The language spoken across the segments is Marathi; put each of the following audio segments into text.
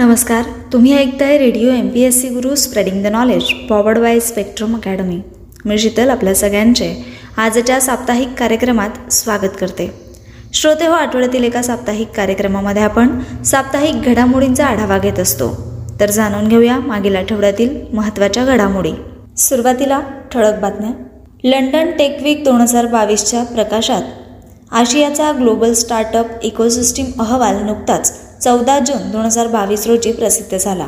नमस्कार तुम्ही ऐकताय radio M P S C Guru spreading the knowledge powered by Spectrum Academy मी शीतल आपल्या सगळ्यांचे आजच्या साप्ताहिक कार्यक्रमात स्वागत करते. श्रोते हो आठवड्यातील एका साप्ताहिक कार्यक्रमामध्ये आपण साप्ताहिक घडामोडींचा आढावा घेत असतो. तर जाणून घेऊया मागील आठवड्यातील महत्त्वाच्या घडामोडी. सुरुवातीला ठळक बातम्या. लंडन टेकवीक दोन हजार बावीसच्या प्रकाशात आशियाचा ग्लोबल स्टार्टअप इकोसिस्टीम अहवाल नुकताच चौदा जून दोन हजार बावीस रोजी प्रसिद्ध झाला.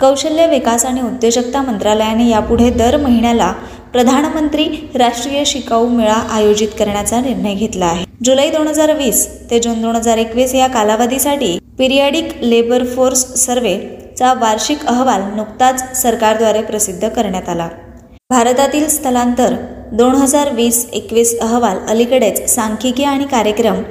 कौशल्य विकास आणि उद्योजकता मंत्रालयाने यापुढे दर महिन्याला प्रधानमंत्री राष्ट्रीय शिकाऊ मेळा आयोजित करण्याचा निर्णय घेतला आहे. जुलै दोन हजार वीस ते जून दोन हजार एकवीस या कालावधीसाठी पिरियाडिक लेबर फोर्स सर्वे चा वार्षिक अहवाल नुकताच सरकारद्वारे प्रसिद्ध करण्यात आला. भारतातील स्थलांतर दोन हजार वीस एकवीस अहवाल अलीकडेच सांख्यिकी आणि कार्यक्रम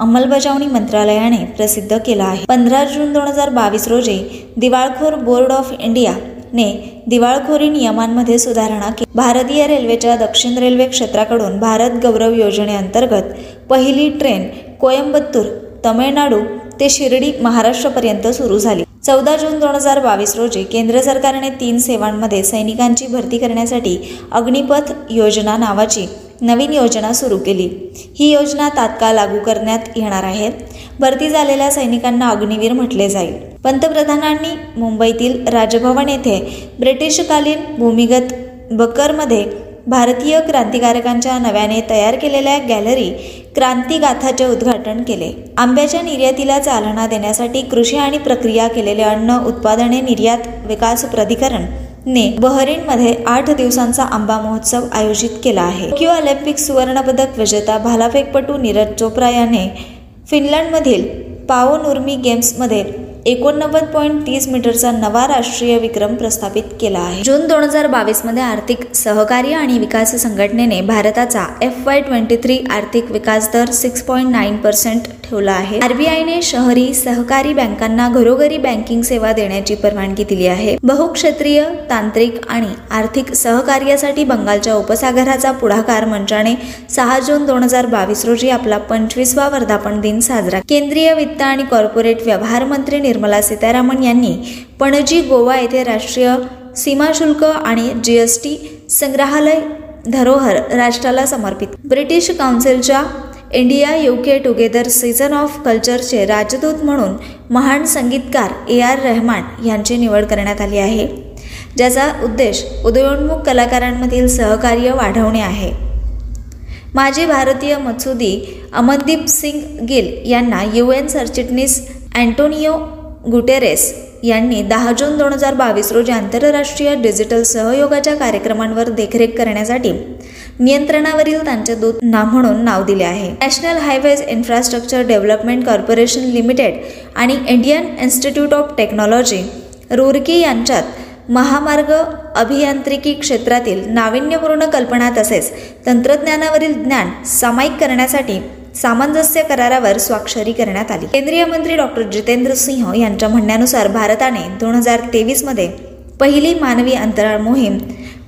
अंमलबजावणी मंत्रालयाने प्रसिद्ध केला आहे. पंधरा जून दोन हजार बावीस रोजी दिवाळखोर बोर्ड ऑफ इंडिया ने दिवाळखोरी नियमांमध्ये सुधारणा केली. भारतीय रेल्वेच्या दक्षिण रेल्वे क्षेत्राकडून भारत गौरव योजनेअंतर्गत पहिली ट्रेन कोयंबत्तूर तमिळनाडू ते शिर्डी महाराष्ट्रपर्यंत सुरू झाली. चौदा जून दोन हजार बावीस रोजी केंद्र सरकारने तीन सेवांमध्ये सैनिकांची भरती करण्यासाठी अग्निपथ योजना नावाची नवीन योजना सुरू केली. ही योजना तात्काळ लागू करण्यात येणार आहे. भरती झालेल्या सैनिकांना अग्निवीर म्हटले जाईल. पंतप्रधानांनी मुंबईतील राजभवन येथे ब्रिटिशकालीन भूमिगत बकरमध्ये भारतीय क्रांतिकारकांच्या नव्याने तयार केलेल्या गॅलरी क्रांतीगाथाचे उद्घाटन केले. आंब्याच्या निर्यातीला चालना देण्यासाठी कृषी आणि प्रक्रिया केलेले अन्न उत्पादने निर्यात विकास प्राधिकरण ने बहरीनमध्ये आठ दिवसांचा आंबा महोत्सव आयोजित केला आहे. टोकियो ऑलिम्पिक सुवर्णपदक विजेता भालाफेकपटू नीरज चोप्रा याने फिनलंडमधील पाओ नुर्मी गेम्समध्ये एकोणनव्वद पॉईंट तीस मीटरचा नवा राष्ट्रीय विक्रम प्रस्थापित केला आहे. जून दोन हजार बावीसमध्ये आर्थिक सहकार्य आणि विकास संघटनेने भारताचा एफ वाय ट्वेंटी थ्री आर्थिक विकास दर सिक्स पॉईंट नाईन पर्सेंट ठेवला आहे. आरबीआयने शहरी सहकारी बँकांना घरोघरी बँकिंग सेवा देण्याची परवानगी दिली आहे. बहुक्षेत्रीय तांत्रिक आणि आर्थिक सहकार्यासाठी बंगालच्या उपसागराचा पुढाकार मंचाने सहा जून दोन हजार बावीस रोजी आपला पंचवीसवा वर्धापन दिन साजरा केंद्रीय वित्त आणि कॉर्पोरेट व्यवहार मंत्री निर्मला सीतारामन यांनी पणजी गोवा येथे राष्ट्रीय सीमाशुल्क आणि जीएसटी संग्रहालय धरोहर राष्ट्राला समर्पित British काउन्सिलच्या India UK together season of कल्चरचे राजदूत म्हणून महान संगीतकार ए आर रहमान यांची निवड करण्यात आली आहे ज्याचा उद्देश उदयोन्मुख कलाकारांमधील सहकार्य वाढवणे आहे. माजी भारतीय मत्सुदी अमनदीप सिंग गिल यांना यू एन सरचिटणीस अँटोनियो गुटेरेस यांनी दहा जून दोन हजार बावीस रोजी आंतरराष्ट्रीय डिजिटल सहयोगाच्या कार्यक्रमांवर देखरेख करण्यासाठी नियंत्रणावरील त्यांचे दूत ना म्हणून नाव दिले आहे. National Highways Infrastructure Development Corporation Limited आणि Indian Institute of Technology Roorkee यांच्यात महामार्ग अभियांत्रिकी क्षेत्रातील नाविन्यपूर्ण कल्पना तसेच तंत्रज्ञानावरील ज्ञान सामायिक करण्यासाठी सामंजस्य करारावर स्वाक्षरी करण्यात आली. केंद्रीय मंत्री डॉक्टर जितेंद्र सिंह यांच्या म्हणण्यानुसार भारताने दोन हजार तेवीसमध्ये पहिली मानवी अंतराळ मोहीम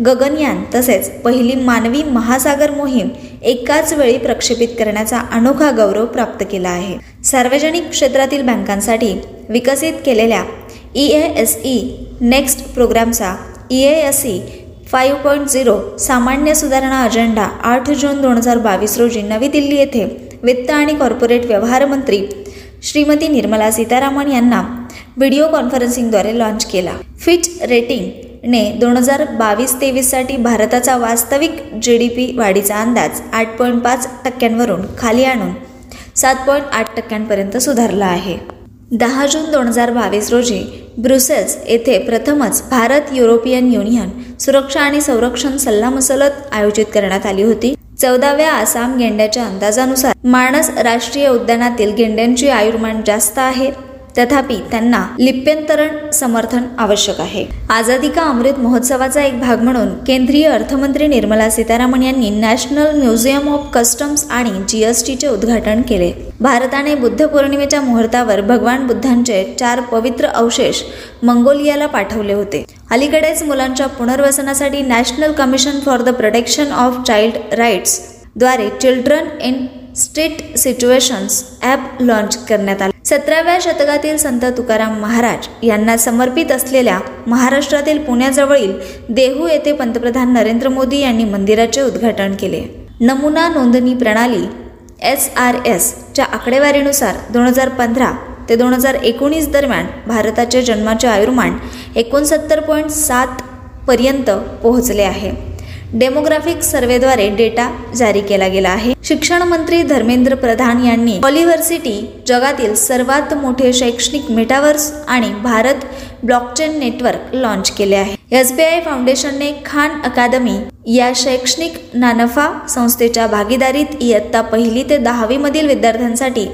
गगनयान तसेच पहिली मानवी महासागर मोहीम एकाच वेळी प्रक्षेपित करण्याचा अनोखा गौरव प्राप्त केला आहे. सार्वजनिक क्षेत्रातील बँकांसाठी विकसित केलेल्या E A S E next प्रोग्रामचा E A S E five point zero सामान्य सुधारणा अजेंडा आठ जून दोन हजार बावीस रोजी नवी दिल्ली येथे वित्त आणि कॉर्पोरेट व्यवहार मंत्री श्रीमती निर्मला सीतारामन यांना व्हिडिओ कॉन्फरन्सिंगद्वारे लॉन्च केला. फिच ने दोन हजार बावीस तेवीससाठी भारताचा वास्तविक जी डी पी वाढीचा अंदाज आठ पॉईंट पाच टक्क्यांवरून खाली आणून सात पॉईंट आठ टक्क्यांपर्यंत सुधारला आहे. दहा जून दोन हजार बावीस रोजी ब्रुसेल्स येथे प्रथमच भारत युरोपियन युनियन सुरक्षा आणि संरक्षण सल्लामसलत आयोजित करण्यात आली होती. चौदाव्या आसाम गेंड्याच्या अंदाजानुसार माणस राष्ट्रीय उद्यानातील गेंड्यांची आयुर्मान जास्त आहे. तथापि त्यांना लिप्यंतरण समर्थन आवश्यक आहे. आझादी का अमृत महोत्सवाचा एक भाग म्हणून केंद्रीय अर्थमंत्री निर्मला सीतारामन यांनी नॅशनल म्युझियम ऑफ कस्टम्स आणि जीएसटीचे उद्घाटन केले. भारताने बुद्ध पौर्णिमेच्या मुहूर्तावर भगवान बुद्धांचे चार पवित्र अवशेष मंगोलियाला पाठवले होते. अलीकडेच मुलांच्या पुनर्वसनासाठी National Commission for the Protection of Child राईट्सद्वारे Children in Street Situations app launch करण्यात आले. सतराव्या शतकातील संत तुकाराम महाराज यांना समर्पित असलेल्या महाराष्ट्रातील पुण्याजवळील देहू येथे पंतप्रधान नरेंद्र मोदी यांनी मंदिराचे उद्घाटन केले. नमुना नोंदणी प्रणाली एस आर एसच्या आकडेवारीनुसार दोन हजार पंधरा ते दोन हजार एकोणीस दरम्यान भारताचे जन्माचे आयुर्मान एकोणसत्तर पॉईंट सात पर्यंत पोहोचले आहे. डेमोग्राफिक सर्वेद्वारे डेटा जारी केला गेला आहे. शिक्षण मंत्री धर्मेंद्र प्रधान यांनी पॉलिव्हर्सिटी जगातील सर्वात मोठे शैक्षणिक मेटावर्स आणि भारत ब्लॉकचेन नेटवर्क लॉन्च केले आहे. एस बी आय फाउंडेशनने खान अकादमी या शैक्षणिक नानफा संस्थेच्या भागीदारीत इयत्ता पहिली ते दहावीमधील विद्यार्थ्यांसाठी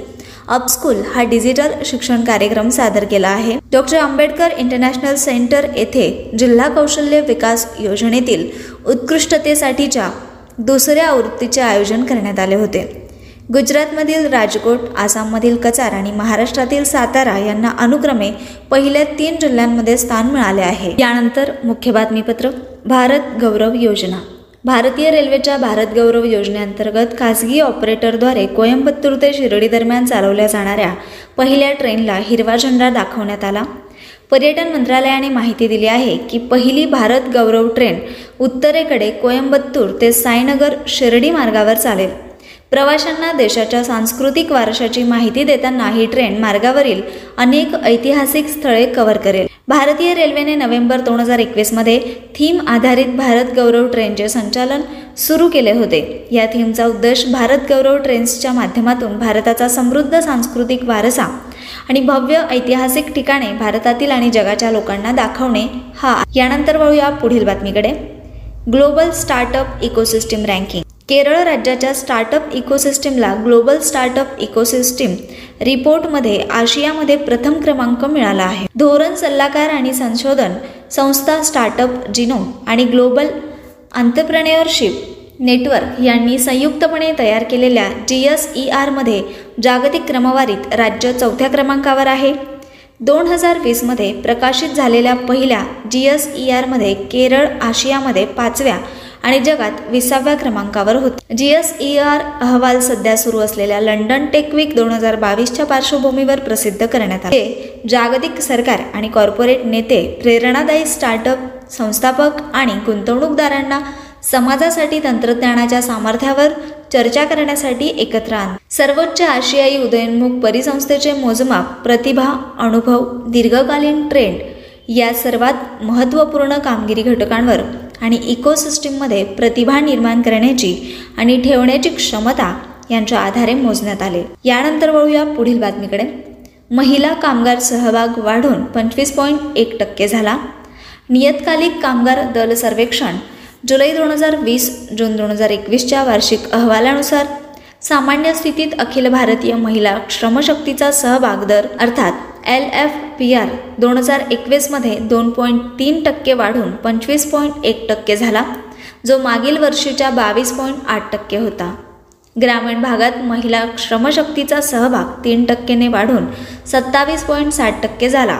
अपस्कूल हा डिजिटल शिक्षण कार्यक्रम सादर केला आहे. डॉक्टर आंबेडकर इंटरनॅशनल सेंटर येथे जिल्हा कौशल्य विकास योजनेतील उत्कृष्टतेसाठीच्या दुसऱ्या आवृत्तीचे आयोजन करण्यात आले होते. गुजरातमधील राजकोट आसाममधील कचार आणि महाराष्ट्रातील सातारा यांना अनुक्रमे पहिल्या तीन जिल्ह्यांमध्ये स्थान मिळाले आहे. यानंतर मुख्य बातमीपत्र भारत गौरव योजना. भारतीय रेल्वेच्या भारत गौरव योजनेअंतर्गत खासगी ऑपरेटरद्वारे कोयंबत्तूर ते शिर्डी दरम्यान चालवल्या जाणाऱ्या पहिल्या ट्रेनला हिरवा झेंडा दाखवण्यात आला. पर्यटन मंत्रालयाने माहिती दिली आहे की पहिली भारत गौरव ट्रेन उत्तरेकडे कोयंबत्तूर ते साईनगर शिर्डी मार्गावर चालेल. प्रवाशांना देशाच्या सांस्कृतिक वारशाची माहिती देताना ही ट्रेन मार्गावरील अनेक ऐतिहासिक स्थळे कव्हर करेल. भारतीय रेल्वेने नोव्हेंबर दोन हजार एकवीसमध्ये थीम आधारित भारत गौरव ट्रेनचे संचालन सुरू केले होते. या थीमचा उद्देश भारत गौरव ट्रेन्सच्या माध्यमातून भारताचा समृद्ध सांस्कृतिक वारसा आणि भव्य ऐतिहासिक ठिकाणे भारतातील आणि जगाच्या लोकांना दाखवणे हा. यानंतर वळूया पुढील बातमीकडे. Global startup ecosystem ranking. Kerala राज्याच्या स्टार्टअप इकोसिस्टीमला ग्लोबल स्टार्टअप इकोसिस्टीम रिपोर्टमध्ये आशियामध्ये प्रथम क्रमांक मिळाला आहे. धोरण सल्लागार आणि संशोधन संस्था स्टार्टअप जिनो आणि ग्लोबल आंतरप्रेन्युअरशिप नेटवर्क यांनी संयुक्तपणे तयार केलेल्या जी एस ई आरमध्ये जागतिक क्रमवारीत राज्य चौथ्या क्रमांकावर आहे. दोन हजार वीसमध्ये प्रकाशित झालेल्या पहिल्या जी एस ई आरमध्ये केरळ आशियामध्ये पाचव्या आणि जगात विसाव्या क्रमांकावर होते. जी एस ई आर अहवाल सध्या सुरू असलेल्या लंडन टेकविक दोन हजार बावीसच्या पार्श्वभूमीवर प्रसिद्ध करण्यात आले. जागतिक सरकार आणि कॉर्पोरेट नेते प्रेरणादायी स्टार्टअप संस्थापक आणि गुंतवणूकदारांना समाजासाठी तंत्रज्ञानाच्या सामर्थ्यावर चर्चा करण्यासाठी एकत्र आण सर्वोच्च आशियाई उदयोन्मुख परिसंस्थेचे मोजमाप प्रतिभा अनुभव दीर्घकालीन ट्रेंड या सर्वात महत्त्वपूर्ण कामगिरी घटकांवर आणि इकोसिस्टीममध्ये प्रतिभा निर्माण करण्याची आणि ठेवण्याची क्षमता यांच्या आधारे मोजण्यात आले. यानंतर वळूया पुढील बातमीकडे. महिला कामगार सहभाग वाढून पंचवीस पॉईंट एक टक्के झाला. नियतकालिक कामगार दल सर्वेक्षण जुलै दोन हजार वीस जून दोन हजार एकवीसच्या वार्षिक अहवालानुसार सामान्य स्थितीत अखिल भारतीय महिला श्रमशक्तीचा सहभाग दर अर्थात एल एफ पी आर दोन हजार एकवीसमध्ये दोन पॉईंट तीन टक्के वाढून पंचवीस पॉईंट एक टक्के झाला जो मागील वर्षीच्या बावीस पॉईंट आठ टक्के होता. ग्रामीण भागात महिला श्रमशक्तीचा सहभाग तीन टक्केने वाढून सत्तावीस पॉईंट साठ टक्के झाला.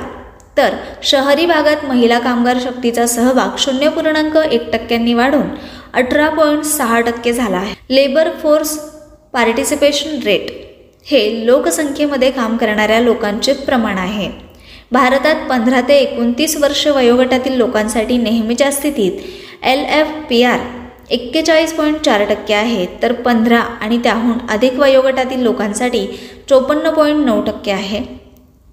तर शहरी भागात महिला कामगार शक्तीचा सहभाग शून्य पूर्णांक एक टक्क्यांनी वाढून अठरा पॉईंट सहा टक्के झाला आहे. लेबर फोर्स पार्टिसिपेशन रेट हे लोकसंख्येमध्ये काम करणाऱ्या लोकांचे प्रमाण आहे. भारतात पंधरा ते एकोणतीस वर्ष वयोगटातील लोकांसाठी नेहमीच्या स्थितीत एल एफ पी आर एक्केचाळीस पॉईंट चार टक्के आहे तर पंधरा आणि त्याहून अधिक वयोगटातील लोकांसाठी चोपन्न पॉईंट नऊ टक्के आहे.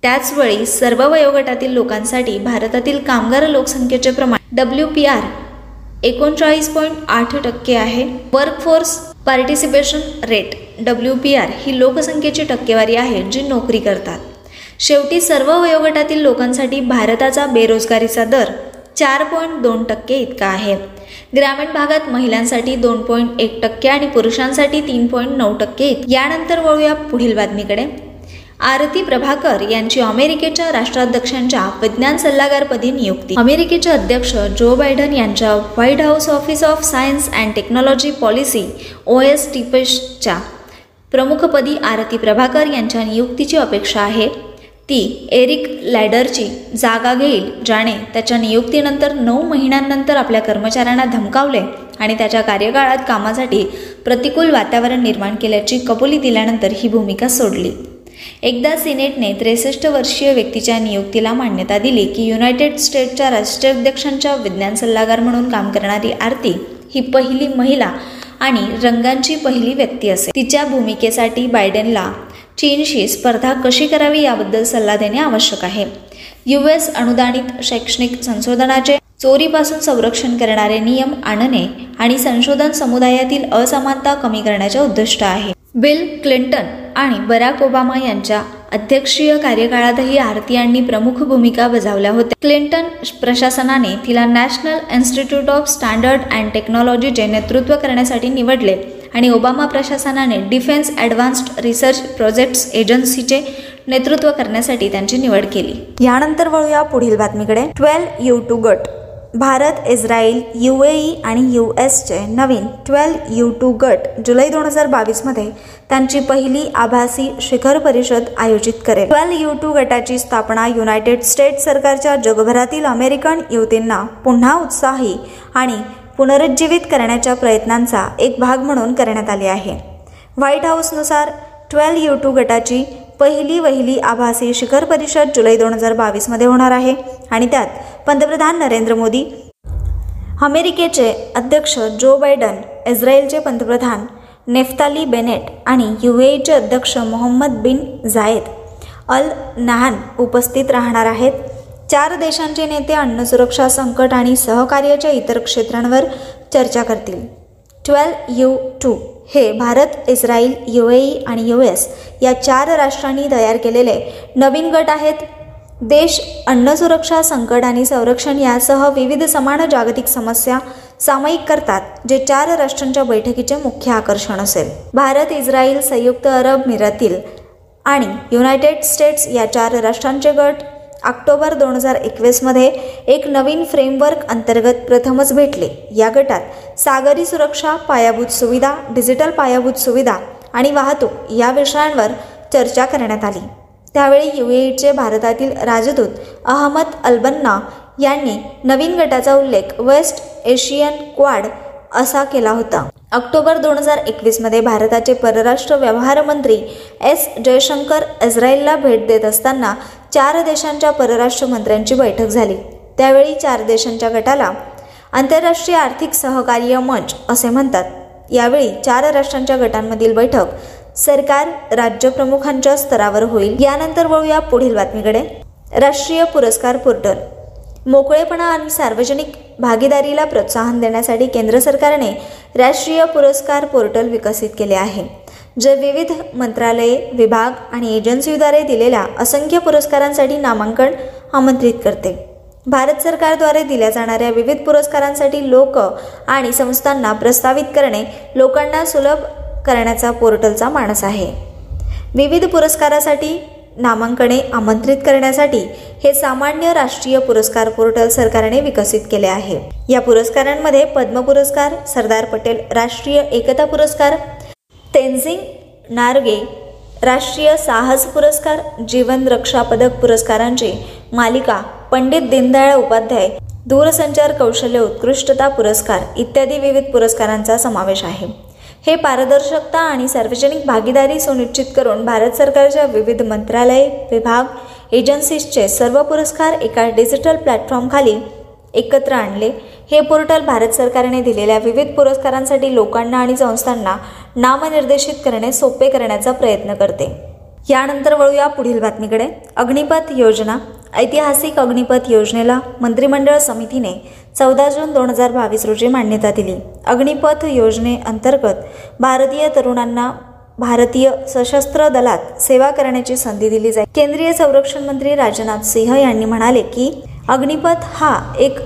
त्याचवेळी सर्व वयोगटातील लोकांसाठी भारतातील कामगार लोकसंख्येचे प्रमाण डब्ल्यू पी आर एकोणचाळीस पॉईंट आठ टक्के आहे. Workforce participation rate W P R ही लोकसंख्येची टक्केवारी आहे जी नोकरी करतात. शेवटी सर्व वयोगटातील लोकांसाठी भारताचा बेरोजगारीचा दर चार पॉईंट दोन टक्के इतका आहे. ग्रामीण भागात महिलांसाठी दोन पॉईंट एक टक्के आणि पुरुषांसाठी तीन पॉईंट नऊ टक्के यानंतर वळूया पुढील बातमीकडे. आरती प्रभाकर यांची अमेरिकेच्या राष्ट्राध्यक्षांच्या विज्ञान सल्लागारपदी नियुक्ती. अमेरिकेचे अध्यक्ष जो बायडन यांच्या White House Office of Science and Technology Policy O S टीपेशच्या प्रमुखपदी आरती प्रभाकर यांच्या नियुक्तीची अपेक्षा आहे. ती एरिक लॅडरची जागा घेईल ज्याने त्याच्या नियुक्तीनंतर नऊ महिन्यांनंतर आपल्या कर्मचाऱ्यांना धमकावले आणि त्याच्या कार्यकाळात कामासाठी प्रतिकूल वातावरण निर्माण केल्याची कबुली दिल्यानंतर ही भूमिका सोडली. एकदा सिनेटने त्रेसष्ट वर्षीय व्यक्तीच्या नियुक्तीला मान्यता दिली की युनायटेड स्टेट्सच्या राष्ट्राध्यक्षांच्या विज्ञान सल्लागार म्हणून काम करणारी आरती ही पहिली महिला आणि रंगांची पहिली व्यक्ती असेल तिच्या भूमिकेसाठी बायडेनला चीनशी स्पर्धा कशी करावी याबद्दल सल्ला देणे आवश्यक आहे. यू एस अनुदानित शैक्षणिक संशोधनाचे चोरीपासून संरक्षण करणारे नियम आणणे आणि संशोधन समुदायातील असमानता कमी करण्याचे उद्दिष्ट आहे. बिल क्लिंटन आणि बराक ओबामा यांच्या अध्यक्षीय कार्यकाळातही आरती यांनी प्रमुख भूमिका बजावल्या होत्या. क्लिंटन प्रशासनाने तिला National Institute of Standard and टेक्नॉलॉजीचे नेतृत्व करण्यासाठी निवडले आणि ओबामा प्रशासनाने डिफेन्स ॲडव्हान्स्ड रिसर्च प्रोजेक्ट्स एजन्सीचे नेतृत्व करण्यासाठी त्यांची निवड केली. यानंतर वळूया पुढील बातमीकडे. ट्वेल्व यू टू गट. Bharat Israel U A E आणि यू एसचे नवीन ट्वेल्व यू टू गट जुलै दोन हजार बावीसमध्ये त्यांची पहिली आभासी शिखर परिषद आयोजित करेल. ट्वेल्व यू टू गटाची स्थापना युनायटेड स्टेट्स सरकारच्या जगभरातील अमेरिकन युवतींना पुन्हा उत्साही आणि पुनरुज्जीवित करण्याच्या प्रयत्नांचा एक भाग म्हणून करण्यात आले आहे. व्हाईट हाऊसनुसार ट्वेल्व यू टू गटाची पहिली वहिली आभासी शिखर परिषद जुलै दोन हजार बावीसमध्ये होणार आहे आणि त्यात पंतप्रधान नरेंद्र मोदी अमेरिकेचे अध्यक्ष जो बायडन इस्रायलचे पंतप्रधान नेफ्ताली बेनेट आणि यू एचे अध्यक्ष मोहम्मद बिन जायद अल नहान उपस्थित राहणार आहेत. चार देशांचे नेते अन्न सुरक्षा संकट आणि सहकार्याच्या इतर क्षेत्रांवर चर्चा करतील. ट्वेल्व यू टू हे Bharat Israel U A E आणि यू एस या चार राष्ट्रांनी तयार केलेले नवीन गट आहेत. देश अन्न सुरक्षा संकट आणि संरक्षण यासह विविध समान जागतिक समस्या सामायिक करतात जे चार राष्ट्रांच्या बैठकीचे मुख्य आकर्षण असेल. भारत इस्रायल संयुक्त अरब मिरातील आणि युनायटेड स्टेट्स या चार राष्ट्रांचे गट ऑक्टोबर दोन हजार एकवीसमध्ये एक नवीन फ्रेमवर्क अंतर्गत प्रथमच भेटले. या गटात सागरी सुरक्षा पायाभूत सुविधा डिजिटल पायाभूत सुविधा आणि वाहतूक या विषयांवर चर्चा करण्यात आली. त्यावेळी युएईचे भारतातील राजदूत अहमद अल्बन्ना यांनी नवीन गटाचा उल्लेख वेस्ट एशियन क्वाड असा केला होता. ऑक्टोबर दोन हजार एकवीसमध्ये भारताचे परराष्ट्र व्यवहार मंत्री एस जयशंकर इस्रायलला भेट देत असताना चार देशांच्या परराष्ट्र मंत्र्यांची बैठक झाली. त्यावेळी चार देशांच्या गटाला आंतरराष्ट्रीय आर्थिक सहकार्य मंच असे म्हणतात. यावेळी चार राष्ट्रांच्या गटांमधील बैठक सरकार राज्यप्रमुखांच्या स्तरावर होईल. यानंतर वळूया पुढील बातमीकडे. राष्ट्रीय पुरस्कार पोर्टल. मोकळेपणा आणि सार्वजनिक भागीदारीला प्रोत्साहन देण्यासाठी केंद्र सरकारने राष्ट्रीय पुरस्कार पोर्टल विकसित केले आहे जे विविध मंत्रालये विभाग आणि एजन्सीद्वारे दिलेल्या असंख्य पुरस्कारांसाठी नामांकन आमंत्रित करते. भारत सरकारद्वारे दिल्या जाणाऱ्या विविध पुरस्कारांसाठी लोक आणि संस्थांना प्रस्तावित करणे लोकांना सुलभ करण्याचा पोर्टलचा मानस आहे. विविध पुरस्कारासाठी नामांकने आमंत्रित करण्यासाठी हे सामान्य राष्ट्रीय पुरस्कार पोर्टल सरकारने विकसित केले आहे. या पुरस्कारांमध्ये पद्म पुरस्कार सरदार पटेल राष्ट्रीय एकता पुरस्कार तेन्झिंग नार्गे राष्ट्रीय साहस पुरस्कार जीवन रक्षा पदक पुरस्कारांची मालिका पंडित दीनदयाळ उपाध्याय दूरसंचार कौशल्य उत्कृष्टता पुरस्कार इत्यादी विविध पुरस्कारांचा समावेश आहे. हे पारदर्शकता आणि सार्वजनिक भागीदारी सुनिश्चित करून भारत सरकारच्या विविध मंत्रालय विभाग एजन्सीजचे सर्व पुरस्कार एका डिजिटल प्लॅटफॉर्मखाली एकत्र आणले. हे पोर्टल भारत सरकारने दिलेल्या विविध पुरस्कारांसाठी लोकांना आणि संस्थांना नामनिर्देशित करणे सोपे करण्याचा प्रयत्न करते. यानंतर वळूया पुढील बातमीकडे. अग्निपथ योजना ऐतिहासिक अग्निपथ योजनेला मंत्रिमंडळ समितीने चौदा जून दोन हजार बावीस रोजी मान्यता दिली. अग्निपथ योजनेअंतर्गत भारतीय तरुणांना भारतीय सशस्त्र दलात सेवा करण्याची संधी दिली जाईल. केंद्रीय संरक्षण मंत्री राजनाथ सिंह यांनी म्हणाले की अग्निपथ हा एक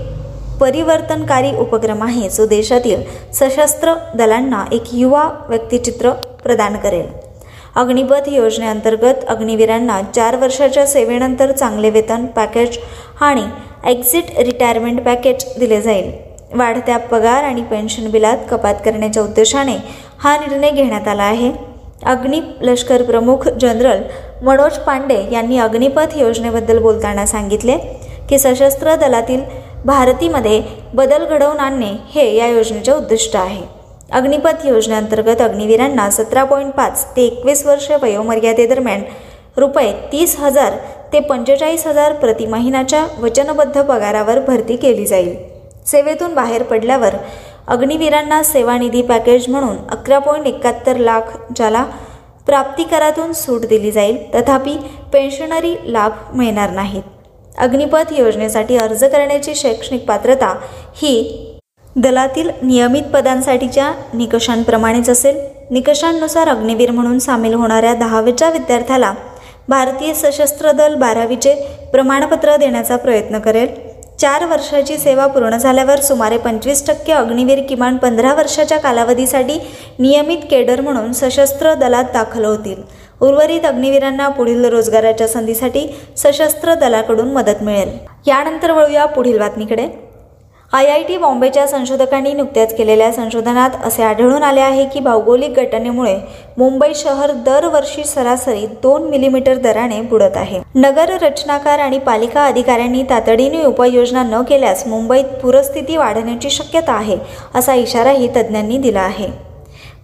परिवर्तनकारी उपक्रम आहे जो देशातील सशस्त्र दलांना एक युवा व्यक्तिचित्र प्रदान करेल. अग्निपथ योजनेअंतर्गत अग्निवीरांना चार वर्षाच्या सेवेनंतर चांगले वेतन पॅकेज आणि एक्झिट रिटायरमेंट पॅकेज दिले जाईल. वाढत्या पगार आणि पेन्शन बिलात कपात करण्याच्या उद्देशाने हा निर्णय घेण्यात आला आहे. अग्नि लष्कर प्रमुख जनरल मनोज पांडे यांनी अग्निपथ योजनेबद्दल बोलताना सांगितले की सशस्त्र दलातील भारतीमध्ये बदल घडवून आणणे हे या योजनेचे उद्दिष्ट आहे. अग्निपथ योजनेअंतर्गत अग्निवीरांना सतरा पॉईंट पाच ते एकवीस वर्ष वयोमर्यादेदरम्यान रुपये तीस हजार ते पंचेचाळीस हजार प्रति महिन्याच्या वचनबद्ध पगारावर भरती केली जाईल. सेवेतून बाहेर पडल्यावर अग्निवीरांना सेवानिधी पॅकेज म्हणून अकरा पॉईंट एकाहत्तर लाख ज्याला प्राप्तिकरातून सूट दिली जाईल तथापि पेन्शनरी लाभ मिळणार नाहीत. अग्निपथ योजनेसाठी अर्ज करण्याची शैक्षणिक पात्रता ही दलातील नियमित पदांसाठीच्या निकषांप्रमाणेच असेल. निकषांनुसार अग्निवीर म्हणून सामील होणाऱ्या दहावीच्या विद्यार्थ्याला भारतीय सशस्त्र दल बारावीचे प्रमाणपत्र देण्याचा प्रयत्न करेल. चार वर्षाची सेवा पूर्ण झाल्यावर सुमारे पंचवीस टक्के अग्निवीर किमान पंधरा वर्षाच्या कालावधीसाठी नियमित केडर म्हणून सशस्त्र दलात दाखल होतील. उर्वरित अग्निवीरांना पुढील रोजगाराच्या संधीसाठी सशस्त्र दलाकडून मदत मिळेल. यानंतर वळूया पुढील बातमीकडे. आय आय टी बॉम्बेच्या संशोधकांनी नुकत्याच केलेल्या संशोधनात असे आढळून आले आहे की भौगोलिक घटनेमुळे मुंबई शहर दरवर्षी सरासरी दोन मिलीमीटर दराने बुडत आहे. नगर रचनाकार आणि पालिका अधिकाऱ्यांनी तातडीने उपाययोजना न केल्यास मुंबईत पूरस्थिती वाढण्याची शक्यता आहे असा इशाराही तज्ज्ञांनी दिला आहे.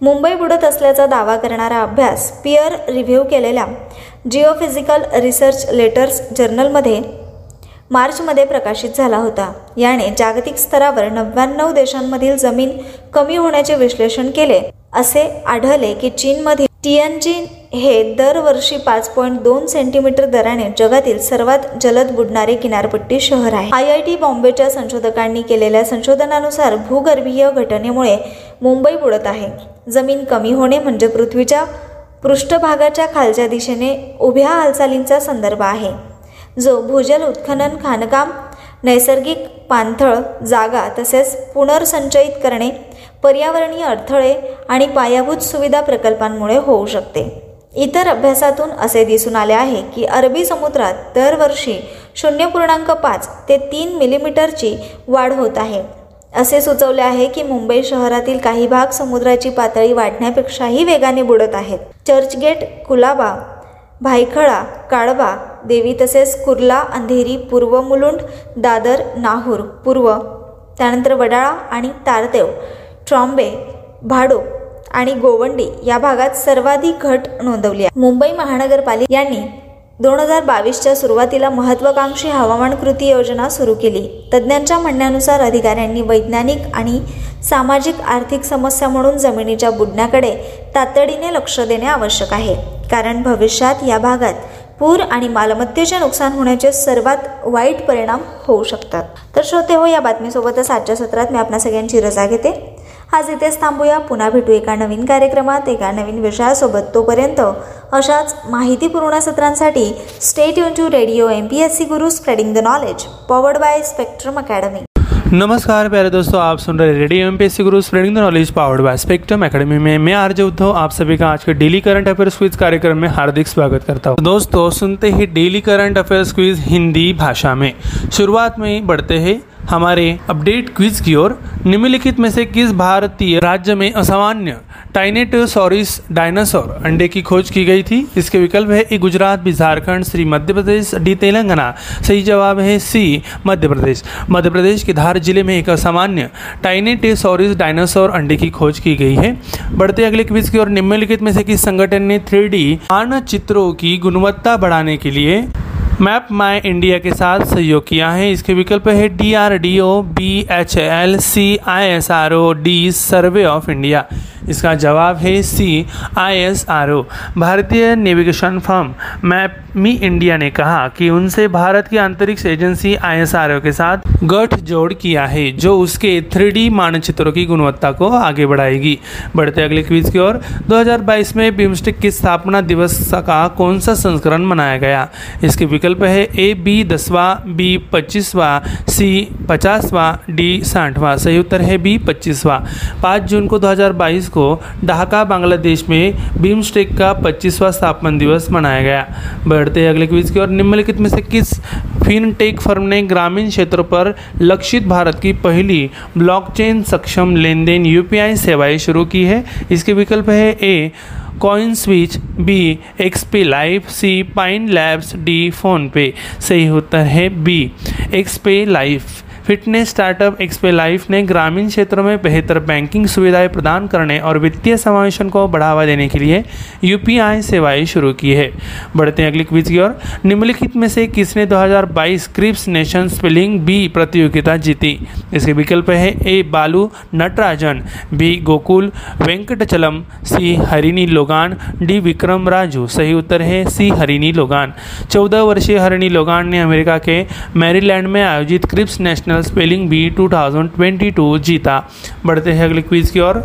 मुंबई बुडत असल्याचा दावा करणारा अभ्यास पियर रिव्ह्यू केलेल्या जिओफिजिकल रिसर्च लेटर्स जर्नलमध्ये मार्चमध्ये प्रकाशित झाला होता. याने जागतिक स्तरावर नव्याण्णव देशांमधील जमीन कमी होण्याचे विश्लेषण केले. असे आढळले की चीनमधील टियनजिन हे दरवर्षी पाच पॉईंट दोन सेंटीमीटर दराने जगातील सर्वात जलद बुडणारे किनारपट्टी शहर आहे. आय आय टी बॉम्बेच्या संशोधकांनी केलेल्या संशोधनानुसार भूगर्भीय घटनेमुळे मुंबई बुडत आहे. जमीन कमी होणे म्हणजे पृथ्वीच्या पृष्ठभागाच्या खालच्या दिशेने उभ्या हालचालींचा संदर्भ आहे. जो भूजल उत्खनन खाणकाम नैसर्गिक पाणथळ जागा तसेच पुनर्संचयित करणे पर्यावरणीय अडथळे आणि पायाभूत सुविधा प्रकल्पांमुळे होऊ शकते. इतर अभ्यासातून असे दिसून आले आहे की अरबी समुद्रात दरवर्षी शून्य पूर्णांक पाच ते तीन मिलीमीटरची वाढ होत आहे. असे सुचवले आहे की मुंबई शहरातील काही भाग समुद्राची पातळी वाढण्यापेक्षाही वेगाने बुडत आहेत. चर्चगेट कुलाबा भायखळा काळबा देवी तसेच कुर्ला अंधेरी पूर्व मुलुंड दादर नाहूर पूर्व त्यानंतर वडाळा आणि तारदेव ट्रॉम्बे भाडो आणि गोवंडी या भागात सर्वाधिक घट नोंदवली आहे. मुंबई महानगरपालिका यांनी दोन हजार बावीसच्या सुरुवातीला महत्त्वाकांक्षी हवामान कृती योजना सुरू केली. तज्ज्ञांच्या म्हणण्यानुसार अधिकाऱ्यांनी वैज्ञानिक आणि सामाजिक आर्थिक समस्या म्हणून जमिनीच्या बुडण्याकडे तातडीने लक्ष देणे आवश्यक आहे. कारण भविष्यात या भागात पूर आणि मालमत्तेचे नुकसान होण्याचे सर्वात वाईट परिणाम होऊ शकतात. तर श्रोते हो या बातमीसोबतच आजच्या सत्रात मी आपल्या सगळ्यांची रजा घेते. आज इथेच थांबूया. पुन्हा भेटू एका नवीन कार्यक्रमात एका नवीन विषयासोबत. तोपर्यंत अशाच माहितीपूर्ण सत्रांसाठी stay युन to radio M P S C Guru spreading the knowledge powered by Spectrum Academy नमस्कार प्यारे दोस्तों, आप सुन रहे radio M P Guru spreading the knowledge powered by Spectrum Academy में मैं आरजे उद्धव, आप सभी का आज के डेली करंट अफेयर्स क्विज कार्यक्रम में हार्दिक स्वागत करता हूँ। दोस्तों, सुनते ही daily current affairs quiz Hindi भाषा में। शुरुआत में ही बढ़ते हैं हमारे अपडेट क्विज की ओर। निम्नलिखित में से किस भारतीय राज्य में असामान्य टाइनेटोसॉरिस डायनासोर अंडे की खोज की गई थी। इसके विकल्प है, A Gujarat, B Jharkhand, C Madhya Pradesh, D Telangana. सही जवाब है सी, मध्य प्रदेश। मध्य प्रदेश के धार ज़िले में एक असामान्य टाइनेटेसॉरिस डायनासोर अंडे की खोज की गई है। बढ़ते अगले क्विज की ओर। निम्नलिखित में से किस संगठन ने थ्री डी मानचित्रों की गुणवत्ता बढ़ाने के लिए मैप माई इंडिया के साथ सहयोग किया है? इसके विकल्प है D R D O B H L C I S R O D survey of India. इसका जवाब है C I S R O भारतीय navigation firm Map My India ने कहा कि उनसे भारत की अंतरिक्ष agency I S R O के साथ गठजोड़ किया है, जो उसके थ्री डी मानचित्रों की गुणवत्ता को आगे बढ़ाएगी। बढ़ते अगले क्विज की ओर 2022 में बिम्स्टिक की स्थापना दिवस का कौन सा संस्करण मनाया गया? इसके विकल्प है ए बी दसवा बी पच्चीसवा सी पचासवा डी साठवा। सही उत्तर है बी पच्चीसवा। पाँच जून को 2022 को ढाका, बांग्लादेश में बिम्स्टेक का पच्चीसवां स्थापना दिवस मनाया गया। बढ़ते अगले क्विज की ओर, निम्नलिखित में से किस फिनटेक फर्म ने ग्रामीण क्षेत्रों पर लक्षित भारत की पहली ब्लॉकचेन सक्षम लेन देन यूपीआई सेवाएँ शुरू की है? इसके विकल्प है A coin switch B XP life C Pine Labs D PhonePe सही उत्तर है B Xpay life fitness startup Xpay life ने ग्रामीण क्षेत्रों में बेहतर बैंकिंग सुविधाएँ प्रदान करने और वित्तीय समावेशन को बढ़ावा देने के लिए यूपीआई सेवाएँ शुरू की है। बढ़ते हैं अगली क्विज की ओर। निम्नलिखित में से किसने 2022 क्रिप्स नेशन स्पेलिंग बी प्रतियोगिता जीती? इसके विकल्प है A Balu Natarajan, B Gokul Venkatachalam, C Harini Logan, D Vikram Raju. सही उत्तर है सी हरिणी लोगान। चौदह वर्षीय हरिणी लोगान ने अमेरिका के मैरीलैंड में आयोजित क्रिप्स नेशनल स्पेलिंग बी 2022 जीता बढ़ते हैं अगले क्विज की ओर।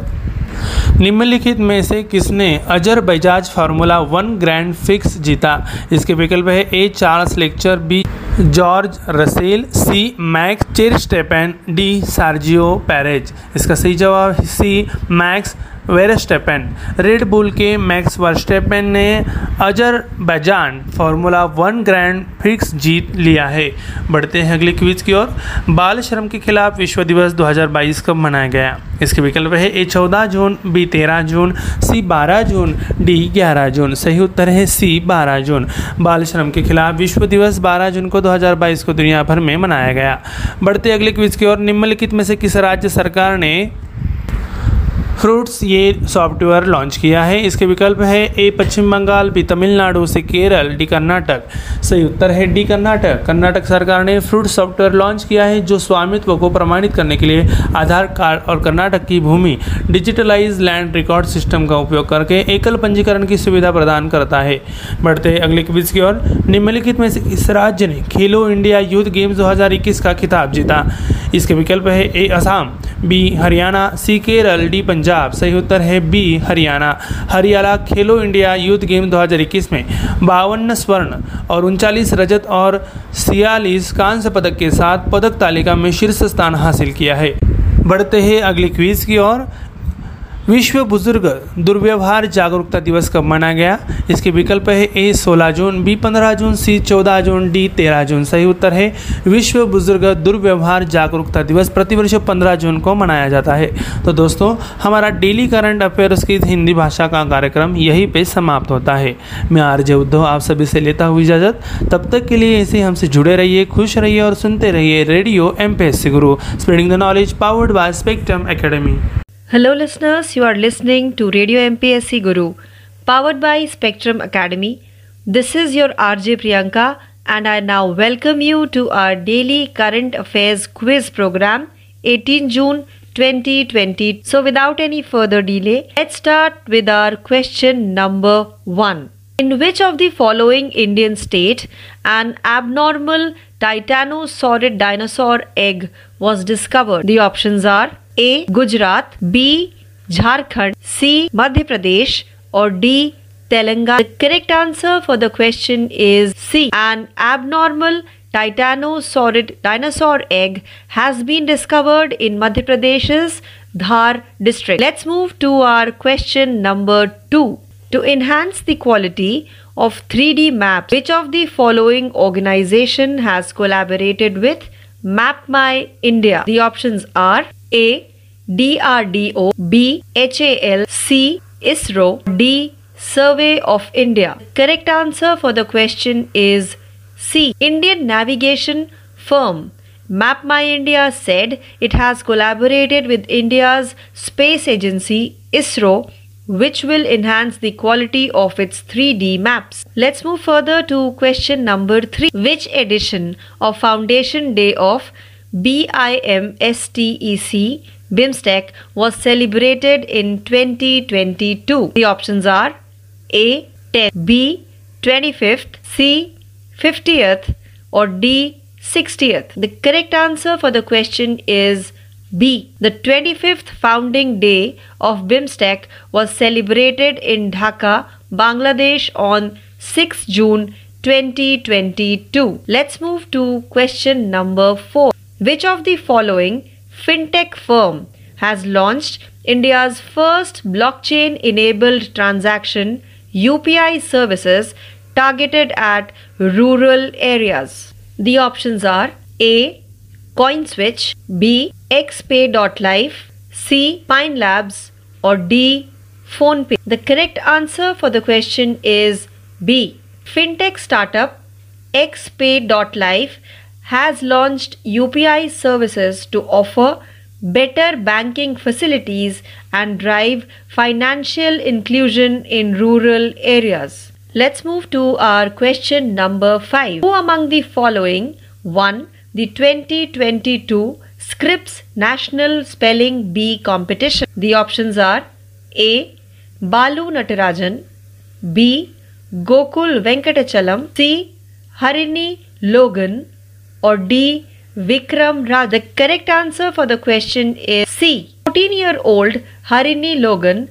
निम्नलिखित में से किसने Azerbaijan formula one grand prix जीता? इसके विकल्प है A Charles Leclerc B George Russell C Max Verstappen D Sergio Perez. इसका सही जवाब C Max Verstappen Red Bull के मैक्स वर्स्टेपन ने Azerbaijan formula one grand prix जीत लिया है। बढ़ते हैं अगले क्विज की ओर। बाल श्रम के खिलाफ विश्व दिवस 2022 कब मनाया गया? इसके विकल्प है ए चौदह जून, बी तेरह जून, सी बारह जून, डी ग्यारह जून। सही उत्तर है सी बारह जून। बाल श्रम के खिलाफ विश्व दिवस 12 जून को 2022 को दुनिया भर में मनाया गया। बढ़ते अगले क्विज की ओर। निम्नलिखित में से किस राज्य सरकार ने फ्रूट्स ये सॉफ्टवेयर लॉन्च किया है। इसके विकल्प है, A, Paschim Bengal, B, Tamil Nadu, C, Kerala, D, Karnataka. सही उत्तर है डी, कर्नाटक। कर्नाटक सरकार ने फ्रूट सॉफ्टवेयर लॉन्च किया है, जो स्वामित्व को प्रमाणित करने के लिए आधार कार्ड और कर्नाटक की भूमि, डिजिटलाइज लैंड रिकॉर्ड सिस्टम का उपयोग करके एकल पंजीकरण की सुविधा प्रदान करता है। बढ़ते अगले क्विज की ओर। निम्नलिखित में से इस राज्य ने खेलो इंडिया यूथ गेम्स 2021 का खिताब जीता। इसके विकल्प है, A, Assam, B, Haryana, C, Kerala, D, Punjab. सही उत्तर है B, Haryana. Haryana Khelo India youth game 2021 में। बावन स्वर्ण और उनचालीस रजत और छियालीस कांस्य पदक के साथ पदक तालिका में शीर्ष स्थान हासिल किया है। बढ़ते हैं अगली क्विज की ओर। विश्व बुज़ुर्ग दुर्व्यवहार जागरूकता दिवस कब मनाया गया? इसके विकल्प है ए 16 जून, बी 15 जून, सी 14 जून, डी 13 जून। सही उत्तर है, विश्व बुज़ुर्ग दुर्व्यवहार जागरूकता दिवस प्रतिवर्ष 15 जून को मनाया जाता है। तो दोस्तों, हमारा डेली करंट अफेयर्स की हिंदी भाषा का कार्यक्रम यहीं पे समाप्त होता है। मैं आरजे उद्धव, आप सभी से लेता हुई इजाज़त। तब तक के लिए ऐसे हमसे जुड़े रहिए, खुश रहिए और सुनते रहिए radio M Guru. Spreading the knowledge powered by Spectrum Academy Hello, listeners. You are listening to Radio MPSC Guru, powered by Spectrum Academy. This is your RJ Priyanka, and I now welcome you to our daily current affairs quiz program, 18 June 2020. So, without any further delay, let's start with our question number one. In which of the following Indian state an abnormal titanosaurid dinosaur egg was discovered? The options are A. Gujarat, B. Jharkhand, C. Madhya Pradesh, or D. Telangana. The correct answer for the question is C. An abnormal titanosaurid dinosaur egg has been discovered in Madhya Pradesh's Dhar district. Let's move to our question number 2. To enhance the quality of 3D maps, which of the following organization has collaborated with Map My India? The options are A. DRDO, B. HAL, C. ISRO, D. Survey of India. Correct answer for the question is C. Indian navigation firm Map My India said it has collaborated with India's space agency ISRO which will enhance the quality of its 3D maps. Let's move further to question number 3. Which edition of Foundation Day of BIMSTEC BIMSTEC was celebrated in 2022? The options are A 10, B 25th, C 50th, or D 60th. The correct answer for the question is B. The 25th founding day of BIMSTEC was celebrated in Dhaka, Bangladesh on 6 June 2022. Let's move to question number 4. Which of the following fintech firm has launched India's first blockchain enabled transaction UPI services targeted at rural areas? The options are A. CoinSwitch, B. XPay.life, C. Pine Labs, or D. PhonePe. The correct answer for the question is B. Fintech startup XPay.life has launched UPI services to offer better banking facilities and drive financial inclusion in rural areas. Let's move to our question number 5. Who among the following won the 2022 Scripps National Spelling Bee competition? The options are A. Balu Natarajan B. Gokul Venkatachalam C. Harini Logan or D. Vikram Raj. The correct answer for the question is C. 14 year old Harini Logan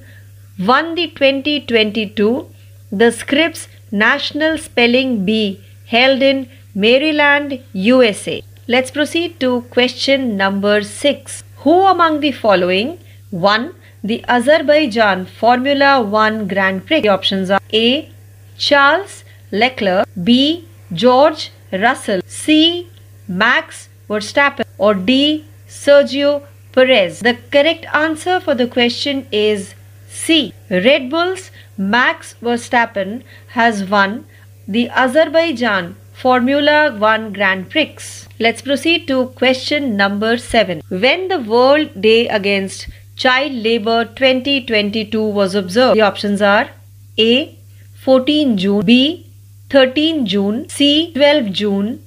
won the 2022 The Scripps National Spelling Bee held in Maryland, USA. Let's proceed to question number 6. Who among the following won the Azerbaijan Formula 1 Grand Prix? The options are A. Charles Leclerc, B. George Russell, C. Max Verstappen or D. Sergio Perez? The correct answer for the question is C. Red Bull's Max Verstappen has won the Azerbaijan Formula 1 Grand Prix. Let's proceed to question number 7. When the World Day Against Child Labor 2022 was observed, the options are A. 14 June, B. 13 June, C. 12 June,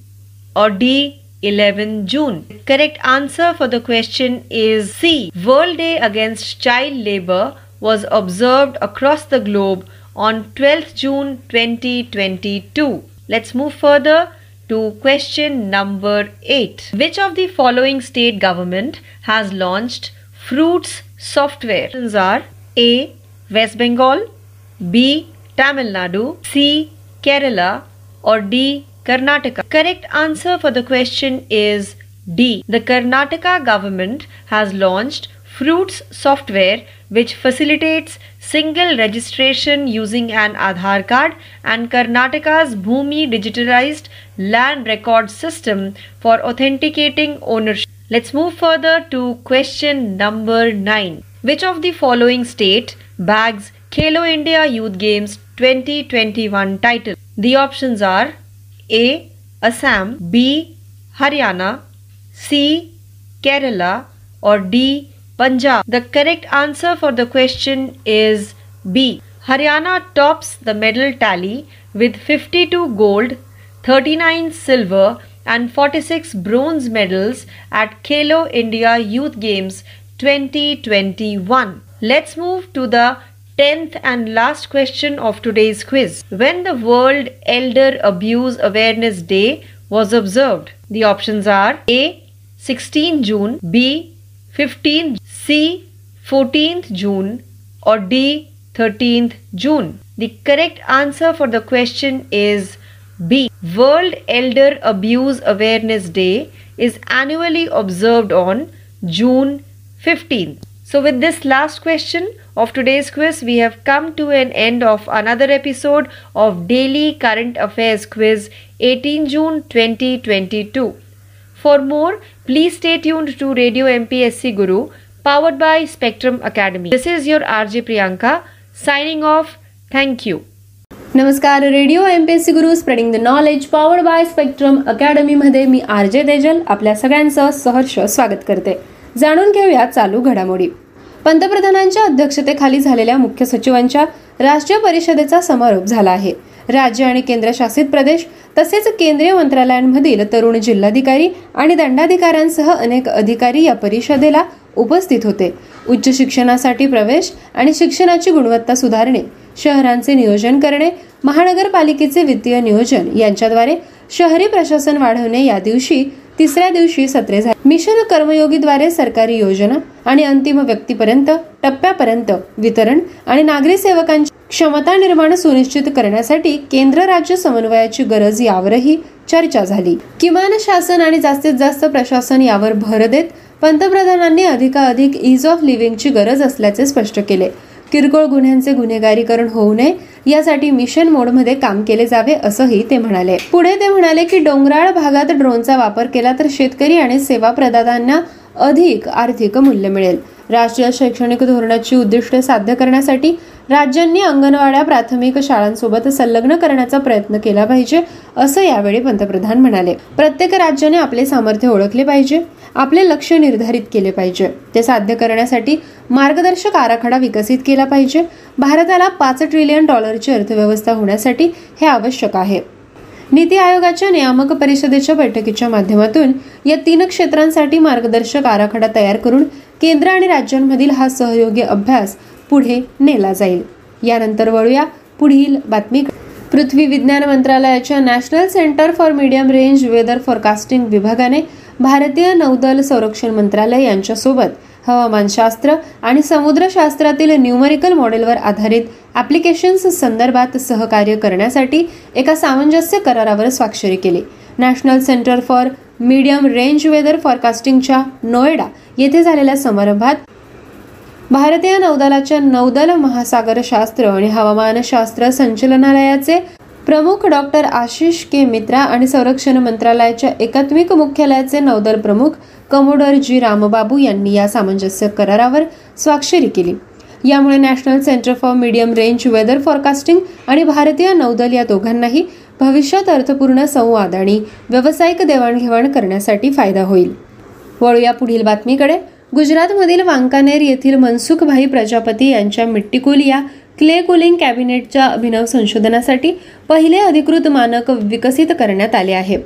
or D. 11 June. Correct answer for the question is C. World Day Against Child Labor was observed across the globe on 12th June 2022. Let's move further to question number 8. Which of the following state government has launched Fruits software? Options are A. West Bengal, B. Tamil Nadu, C. Kerala, or D. Karnataka. Correct answer for the question is D. The Karnataka government has launched Fruits software which facilitates single registration using an Aadhaar card and Karnataka's Bhumi digitalized land record system for authenticating ownership. Let's move further to question number 9. Which of the following state bags Khelo India Youth Games 2021 title? The options are a. Assam, B. Haryana, C. Kerala, or D. Punjab. The correct answer for the question is B. Haryana tops the medal tally with 52 gold, 39 silver, and 46 bronze medals at Khelo India Youth Games 2021. Let's move to the Tenth and last question of today's quiz. When the World Elder Abuse Awareness Day was observed? The options are A. 16 June, B. 15, C. 14th June, or D. 13th June. The correct answer for the question is B. World Elder Abuse Awareness Day is annually observed on June 15th. So, with this last question of today's quiz, we have come to an end of another episode of Daily Current Affairs Quiz 18 June 2022. For more, please stay tuned to Radio MPSC Guru powered by Spectrum Academy. This is your RJ Priyanka signing off. Thank you. नमस्कार radio M P S C Guru spreading the knowledge powered by Spectrum अकॅडमीमध्ये मी आर जे तेजल आपल्या सगळ्यांचं सहर्ष स्वागत करते जाणून घेऊया चालू घडामोडी. पंतप्रधानांच्या अध्यक्षतेखाली झालेल्या मुख्य सचिवांच्या राष्ट्रीय परिषदेचा समारोप झाला आहे. राज्य आणि केंद्रशासित प्रदेश तसेच केंद्रीय मंत्रालयांमधील तरुण जिल्हाधिकारी आणि दंडाधिकाऱ्यांसह अनेक अधिकारी या परिषदेला उपस्थित होते. उच्च शिक्षणासाठी प्रवेश आणि शिक्षणाची गुणवत्ता सुधारणे शहरांचे नियोजन करणे महानगरपालिकेचे वित्तीय नियोजन यांच्याद्वारे शहरी प्रशासन वाढवणे या दिवशी तिसऱ्या दिवशी सत्रे झाली. मिशन कर्मयोगीद्वारे सरकारी योजना आणि अंतिम व्यक्तीपर्यंत टप्प्यापर्यंत वितरण आणि नागरी सेवकांची क्षमता निर्माण सुनिश्चित करण्यासाठी केंद्र राज्य समन्वयाची गरज यावरही चर्चा झाली. किमान शासन आणि जास्तीत जास्त प्रशासन यावर भर देत पंतप्रधानांनी अधिकाधिक इज ऑफ लिव्हिंगची गरज असल्याचे स्पष्ट केले. किरकोळ गुन्ह्यांचे गुन्हेगारीकरण होऊ नये यासाठी मिशन मोडमध्ये काम केले जावे असंही ते म्हणाले. पुढे ते म्हणाले की डोंगराळ भागात ड्रोनचा वापर केला तर शेतकरी आणि सेवा प्रदात्यांना अधिक आर्थिक मूल्य मिळेल. राष्ट्रीय शैक्षणिक धोरणाची उद्दिष्टे साध्य करण्यासाठी राज्यांनी अंगणवाड्या प्राथमिक शाळांसोबत संलग्न करण्याचा प्रयत्न केला पाहिजे असं यावेळी पंतप्रधान म्हणाले. प्रत्येक राज्याने आपले सामर्थ्य ओळखले पाहिजे आपले लक्ष निर्धारित केले पाहिजे. ते साध्य करण्यासाठी मार्गदर्शक आराखडा विकसित केला पाहिजे. भारताला पाच ट्रिलियन डॉलरची अर्थव्यवस्था होण्यासाठी हे आवश्यक आहे. नीती आयोगाच्या नियामक परिषदेच्या बैठकीच्या माध्यमातून या तीन क्षेत्रांसाठी मार्गदर्शक आराखडा तयार करून केंद्र आणि राज्यांमधील हा सहयोगी अभ्यास पुढे नेला जाईल. यानंतर वळूया पुढील बातमी पृथ्वी विज्ञान मंत्रालयाच्या National Centre for Medium Range Weather Forecasting विभागाने भारतीय नौदल संरक्षण मंत्रालय यांच्यासोबत हवामानशास्त्र आणि समुद्रशास्त्रातील न्यूमरिकल मॉडेलवर आधारित ॲप्लिकेशन्स संदर्भात सहकार्य करण्यासाठी एका सामंजस्य करारावर स्वाक्षरी केली. National Centre for Medium Range Weather फॉरकास्टिंगच्या Noida येथे झालेल्या समारंभात भारतीय नौदलाच्या नौदल महासागरशास्त्र आणि हवामानशास्त्र संचलनालयाचे प्रमुख डॉक्टर आशिष के मित्रा आणि संरक्षण मंत्रालयाच्या एकात्मिक मुख्यालयाचे नौदल प्रमुख कमोडर जी रामबाबू यांनी या सामंजस्य करारावर स्वाक्षरी केली. यामुळे National Centre for Medium Range Weather Forecasting आणि भारतीय नौदल या दोघांनाही भविष्यात अर्थपूर्ण संवाद आणि व्यावसायिक देवाणघेवाण करण्यासाठी फायदा होईल. वळूया पुढील बातमीकडे. गुजरातमधील वांकानेर येथील मनसुखभाई प्रजापती यांच्या मिट्टीकुल या क्ले कुलिंग कॅबिनेटच्या अभिनव संशोधनासाठी पहिले अधिकृत मानक विकसित करण्यात आले आहे.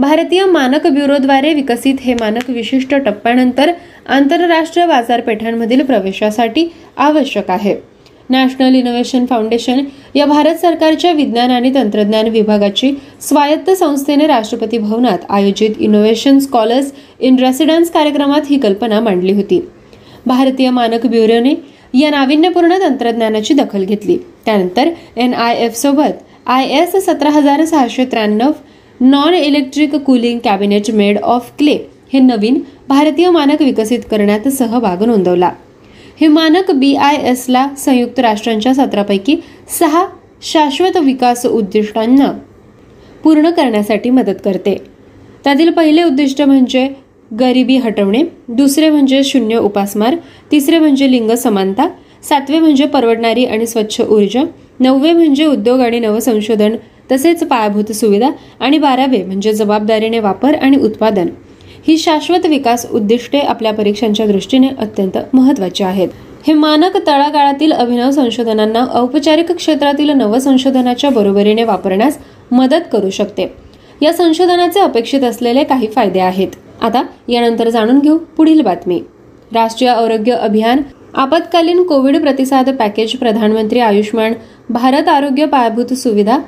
भारतीय मानक ब्युरोद्वारे विकसित हे मानक विशिष्ट टप्प्यानंतर आंतरराष्ट्रीय बाजारपेठांमधील प्रवेशासाठी आवश्यक आहे. नॅशनल इनोव्हेशन फाउंडेशन या भारत सरकारच्या विज्ञान आणि तंत्रज्ञान विभागाची स्वायत्त संस्थेने राष्ट्रपती भवनात आयोजित इनोव्हेशन स्कॉलर्स इन रेसिडन्स कार्यक्रमात ही कल्पना मांडली होती. भारतीय मानक ब्युरोने या नाविन्यपूर्ण तंत्रज्ञानाची दखल घेतली. त्यानंतर एन आय एफ सोबत आय एस सतरा हजार सहाशे त्र्याण्णव non electric cooling cabinet made of clay हे नवीन भारतीय मानक विकसित करण्यात सहभाग नोंदवला. हे मानक बी आय एसला संयुक्त राष्ट्रांच्या सतरापैकी सहा शाश्वत विकास उद्दिष्टांना पूर्ण करण्यासाठी मदत करते. त्यातील पहिले उद्दिष्ट म्हणजे गरिबी हटवणे दुसरे म्हणजे शून्य उपासमार तिसरे म्हणजे लिंग समानता सातवे म्हणजे परवडणारी आणि स्वच्छ ऊर्जा नववे म्हणजे उद्योग आणि नवसंशोधन तसेच पायाभूत सुविधा आणि बारावे म्हणजे जबाबदारीने वापर आणि उत्पादन. ही शाश्वत विकास उद्दिष्टे आपल्या परीक्षांच्या दृष्टीने अत्यंत महत्वाची आहेत. हे मानक तळागाळातील अभिनव संशोधनांना औपचारिक क्षेत्रातील नवसंशोधनाच्या बरोबरीने वापरण्यास मदत करू शकते. या संशोधनाचे अपेक्षित असलेले काही फायदे आहेत. आता यानंतर जाणून घेऊ पुढील बातमी. राष्ट्रीय आरोग्य अभियान आपत्कालीन कोविड प्रतिसाद पॅकेज प्रधानमंत्री आयुष्मान भारत आरोग्य पायाभूत सुविधा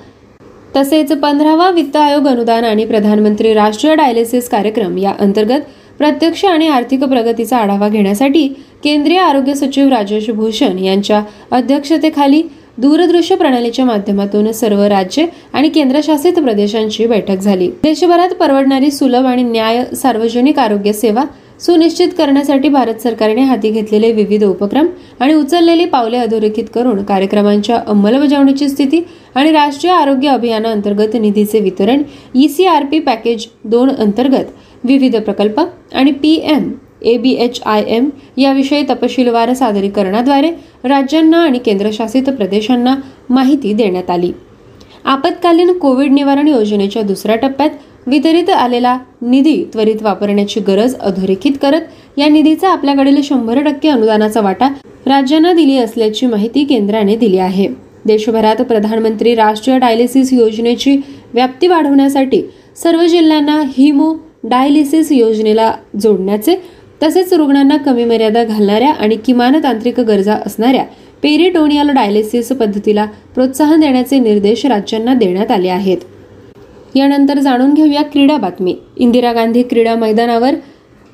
तसेच पंधरावा वित्त आयोग अनुदान आणि प्रधानमंत्री राष्ट्रीय डायलिसिस कार्यक्रम या अंतर्गत प्रत्यक्ष आणि आर्थिक प्रगतीचा आढावा घेण्यासाठी केंद्रीय आरोग्य सचिव राजेश भूषण यांच्या अध्यक्षतेखाली दूरदृश्य प्रणालीच्या माध्यमातून सर्व राज्ये आणि केंद्रशासित प्रदेशांची बैठक झाली. देशभरात परवडणारी सुलभ आणि न्याय सार्वजनिक आरोग्य सेवा सुनिश्चित करण्यासाठी भारत सरकारने हाती घेतलेले विविध उपक्रम आणि उचललेली पावले अधोरेखित करून कार्यक्रमांच्या अंमलबजावणीची स्थिती आणि राष्ट्रीय आरोग्य अभियानाअंतर्गत निधीचे वितरण ईसीआरपी पॅकेज दोन अंतर्गत विविध प्रकल्प आणि P M A B H I M याविषयी तपशीलवार सादरीकरणाद्वारे राज्यांना आणि केंद्रशासित प्रदेशांना माहिती देण्यात आली. आपत्कालीन कोविड निवारण योजनेच्या दुसऱ्या टप्प्यात वितरित आलेला निधी त्वरित वापरण्याची गरज अधोरेखित करत या निधीचा आपल्याकडील शंभर टक्के अनुदानाचा वाटा राज्यांना दिली असल्याची माहिती केंद्राने दिली आहे. देशभरात प्रधानमंत्री राष्ट्रीय डायलिसिस योजनेची व्याप्ती वाढवण्यासाठी सर्व जिल्ह्यांना हिमो डायलिसिस योजनेला जोडण्याचे तसेच रुग्णांना कमी मर्यादा घालणाऱ्या आणि किमान तांत्रिक गरजा असणाऱ्या पेरिटोनियल डायलिसिस पद्धतीला प्रोत्साहन देण्याचे निर्देश राज्यांना देण्यात आले आहेत. यानंतर जाणून घेऊया क्रीडा बातमी. इंदिरा गांधी क्रीडा मैदानावर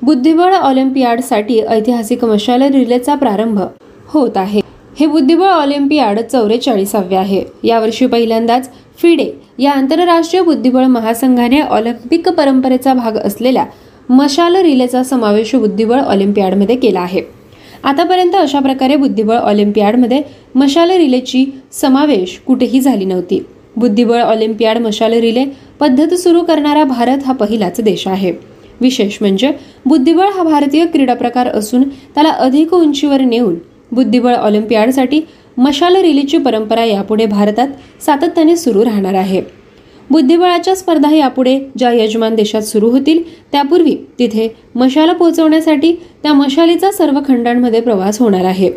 बुद्धिबळ ऑलिम्पियाडसाठी ऐतिहासिक मशाल रिलेचा प्रारंभ होत आहे. हे बुद्धिबळ ऑलिम्पियाड चौवेचाळीसावे आहे. यावर्षी पहिल्यांदाच फिडे या आंतरराष्ट्रीय बुद्धिबळ महासंघाने ऑलिम्पिक परंपरेचा भाग असलेल्या मशाल रिलेचा समावेश बुद्धिबळ ऑलिम्पियाडमध्ये केला आहे. आतापर्यंत अशा प्रकारे बुद्धिबळ ऑलिम्पियाडमध्ये मशाल रिलेची समावेश कुठेही झाली नव्हती. बुद्धिबळ ऑलिम्पियाड मशाल रिले पद्धत सुरू करणारा भारत हा पहिलाच देश आहे. विशेष म्हणजे बुद्धिबळ हा भारतीय क्रीडा प्रकार असून त्याला अधिक उंचीवर नेऊन बुद्धिबळ ऑलिम्पियाडसाठी मशाल रिलीची परंपरा यापुढे भारतात सातत्याने सुरू राहणार आहे. बुद्धिबळाच्या स्पर्धा यापुढे ज्या यजमान देशात सुरू होतील त्यापूर्वी तिथे मशाल पोहोचवण्यासाठी त्या मशालीचा सर्व खंडांमध्ये प्रवास होणार आहे.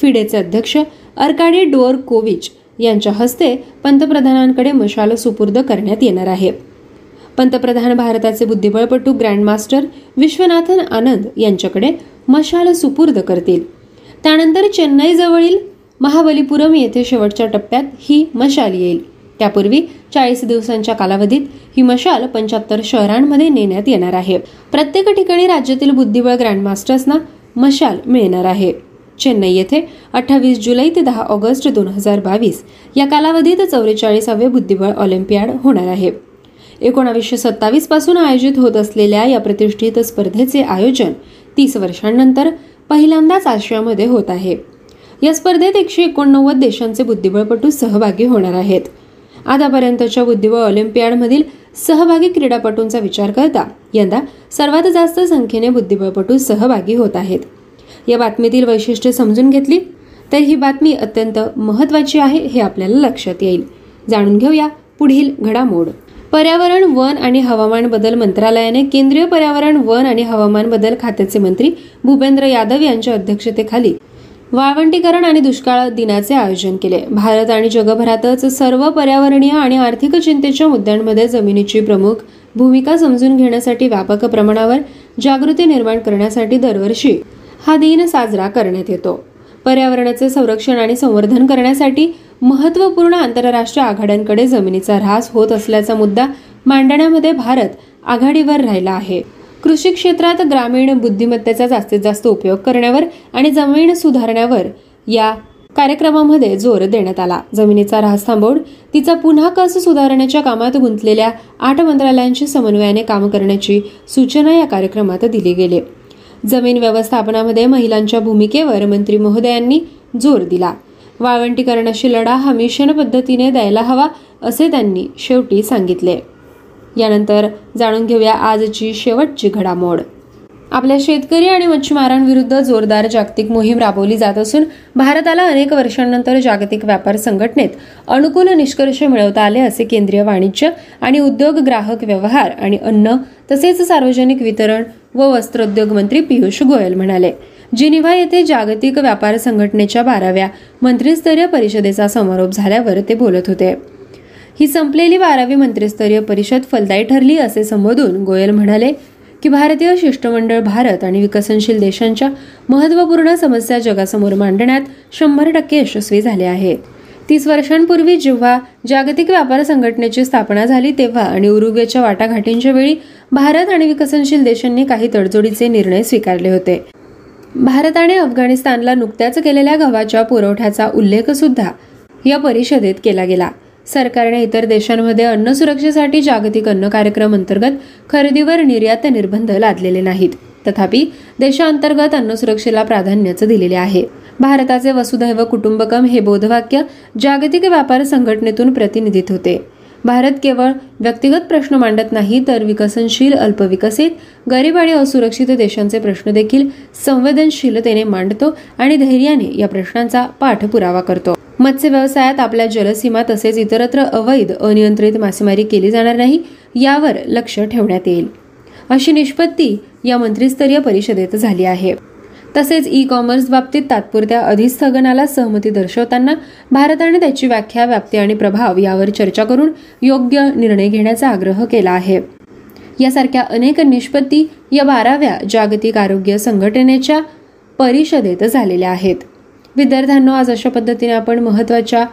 फिडेचे अध्यक्ष अर्काडी डोअर कोविच यांच्या हस्ते पंतप्रधानांकडे मशाल सुपूर्द करण्यात येणार आहे. पंतप्रधान भारताचे बुद्धिबळपटू ग्रँडमास्टर विश्वनाथन आनंद यांच्याकडे मशाल सुपूर्द करतील. त्यानंतर चेन्नईजवळील महाबलीपुरम येथे शेवटच्या टप्प्यात ही मशाल येईल. त्यापूर्वी चाळीस दिवसांच्या कालावधीत ही मशाल पंच्याहत्तर शहरांमध्ये नेण्यात येणार आहे. प्रत्येक ठिकाणी राज्यातील बुद्धिबळ ग्रँडमास्टर्सना मशाल मिळणार आहे. चेन्नई येथे अठ्ठावीस जुलै ते दहा ऑगस्ट दोन हजार बावीस या कालावधीत चौवेचाळीसावे बुद्धिबळ ऑलिम्पियाड होणार आहे. एकोणावीसशे सत्तावीसपासून आयोजित होत असलेल्या या प्रतिष्ठित स्पर्धेचे आयोजन तीस वर्षांनंतर पहिल्यांदाच आशियामध्ये होत आहे. या स्पर्धेत एकशे एकोणनव्वद देशांचे बुद्धिबळपटू सहभागी होणार आहेत. आतापर्यंतच्या बुद्धिबळ ऑलिम्पियाडमधील सहभागी क्रीडापटूंचा विचार करता यंदा सर्वात जास्त संख्येने बुद्धिबळपटू सहभागी होत आहेत. या बातमीतील वैशिष्ट्ये समजून घेतली? तर ही बातमी अत्यंत महत्वाची आहे हे आपल्याला लक्षात येईल. जाणून घेऊया पुढील घडामोड. पर्यावरण वन आणि हवामान बदल मंत्रालयाने केंद्रीय पर्यावरण वन आणि हवामान बदल खात्याचे मंत्री भूपेंद्र यादव यांच्या अध्यक्षतेखाली वाळवंटीकरण आणि दुष्काळ दिनाचे आयोजन केले. भारत आणि जगभरातच सर्व पर्यावरणीय आणि आर्थिक चिंतेच्या मुद्द्यांमध्ये जमिनीची प्रमुख भूमिका समजून घेण्यासाठी व्यापक प्रमाणावर जागृती निर्माण करण्यासाठी दरवर्षी हा दिन साजरा करण्यात येतो. पर्यावरणाचे संरक्षण आणि संवर्धन करण्यासाठी महत्त्वपूर्ण आंतरराष्ट्रीय आघाड्यांकडे जमिनीचा ऱ्हास होत असल्याचा मुद्दा मांडण्यामध्ये भारत आघाडीवर राहिला आहे. कृषी क्षेत्रात ग्रामीण बुद्धिमत्तेचा जास्तीत जास्त उपयोग करण्यावर आणि जमीन सुधारण्यावर या कार्यक्रमामध्ये जोर देण्यात आला. जमिनीचा ऱ्हास थांबवून तिचा पुन्हा कस सुधारण्याच्या कामात गुंतलेल्या आठ मंत्रालयांशी समन्वयाने काम करण्याची सूचना या कार्यक्रमात दिली गेली. जमीन व्यवस्थापनामध्ये महिलांच्या भूमिकेवर मंत्री महोदयांनी जोर दिला. वाळवंटीकरणाशी लढा हा मिशन पद्धतीने द्यायला हवा असे त्यांनी शेवटी सांगितले. यानंतर जाणून घेऊया आजची शेवटची घडामोड. आपल्या शेतकरी आणि मच्छीमारांविरुद्ध जोरदार जागतिक मोहीम राबवली जात असून भारताला अनेक वर्षांनंतर जागतिक व्यापार संघटनेत अनुकूल निष्कर्ष मिळवता आले असे केंद्रीय वाणिज्य आणि उद्योग ग्राहक व्यवहार आणि अन्न तसेच सार्वजनिक वितरण व वस्त्रोद्योग मंत्री पियुष गोयल म्हणाले जिनिव्हा येथे जागतिक व्यापार संघटनेच्या बाराव्या मंत्रिस्तरीय परिषदेचा समारोप झाल्यावर ते बोलत होते. ही संपलेली बारावी मंत्रिस्तरीय परिषद फलदायी ठरली असे संबोधून गोयल म्हणाले की भारतीय शिष्टमंडळ भारत आणि विकसनशील देशांच्या महत्त्वपूर्ण समस्या जगासमोर मांडण्यात शंभर टक्के यशस्वी झाले आहेत तीस वर्षांपूर्वी जेव्हा जागतिक व्यापार संघटनेची स्थापना झाली तेव्हा आणि उरुग्वेच्या वाटाघाटींच्या वेळी भारत आणि विकसनशील देशांनी काही तडजोडीचे निर्णय स्वीकारले होते. भारताने अफगाणिस्तानला नुकत्याच केलेल्या गव्हाच्या पुरवठ्याचा उल्लेख सुद्धा या परिषदेत केला गेला. सरकारने इतर देशांमध्ये अन्न सुरक्षेसाठी जागतिक अन्न कार्यक्रम अंतर्गत खरेदीवर निर्यात निर्बंध लादलेले नाहीत. तथापि देशांतर्गत अन्न सुरक्षेला प्राधान्यच दिलेले आहे. भारताचे वसुधैव कुटुंबकम हे बोधवाक्य जागतिक व्यापार संघटनेतून प्रतिनिधित होते. भारत केवळ व्यक्तिगत प्रश्न मांडत नाही तर विकसनशील अल्पविकसित गरीब आणि असुरक्षित देशांचे प्रश्न देखील संवेदनशीलतेने मांडतो आणि धैर्याने या प्रश्नांचा पाठपुरावा करतो. मत्स्य व्यवसायात आपल्या जलसीमा तसेच इतरत्र अवैध अनियंत्रित मासेमारी केली जाणार नाही यावर लक्ष ठेवण्यात येईल. अशी निष्पत्ती या मंत्रिस्तरीय परिषदेत झाली आहे. तसेच ई कॉमर्स बाबतीत तात्पुरत्या अधिस्थगनाला सहमती दर्शवताना भारताने त्याची व्याख्या व्याप्ती आणि प्रभाव यावर चर्चा करून योग्य निर्णय घेण्याचा आग्रह केला आहे. यासारख्या अनेक निष्पत्ती या बाराव्या जागतिक आरोग्य संघटनेच्या परिषदेत झालेल्या आहेत. विद्यार्थ्यांनो आज अशा पद्धतीने आपण महत्त्वाच्या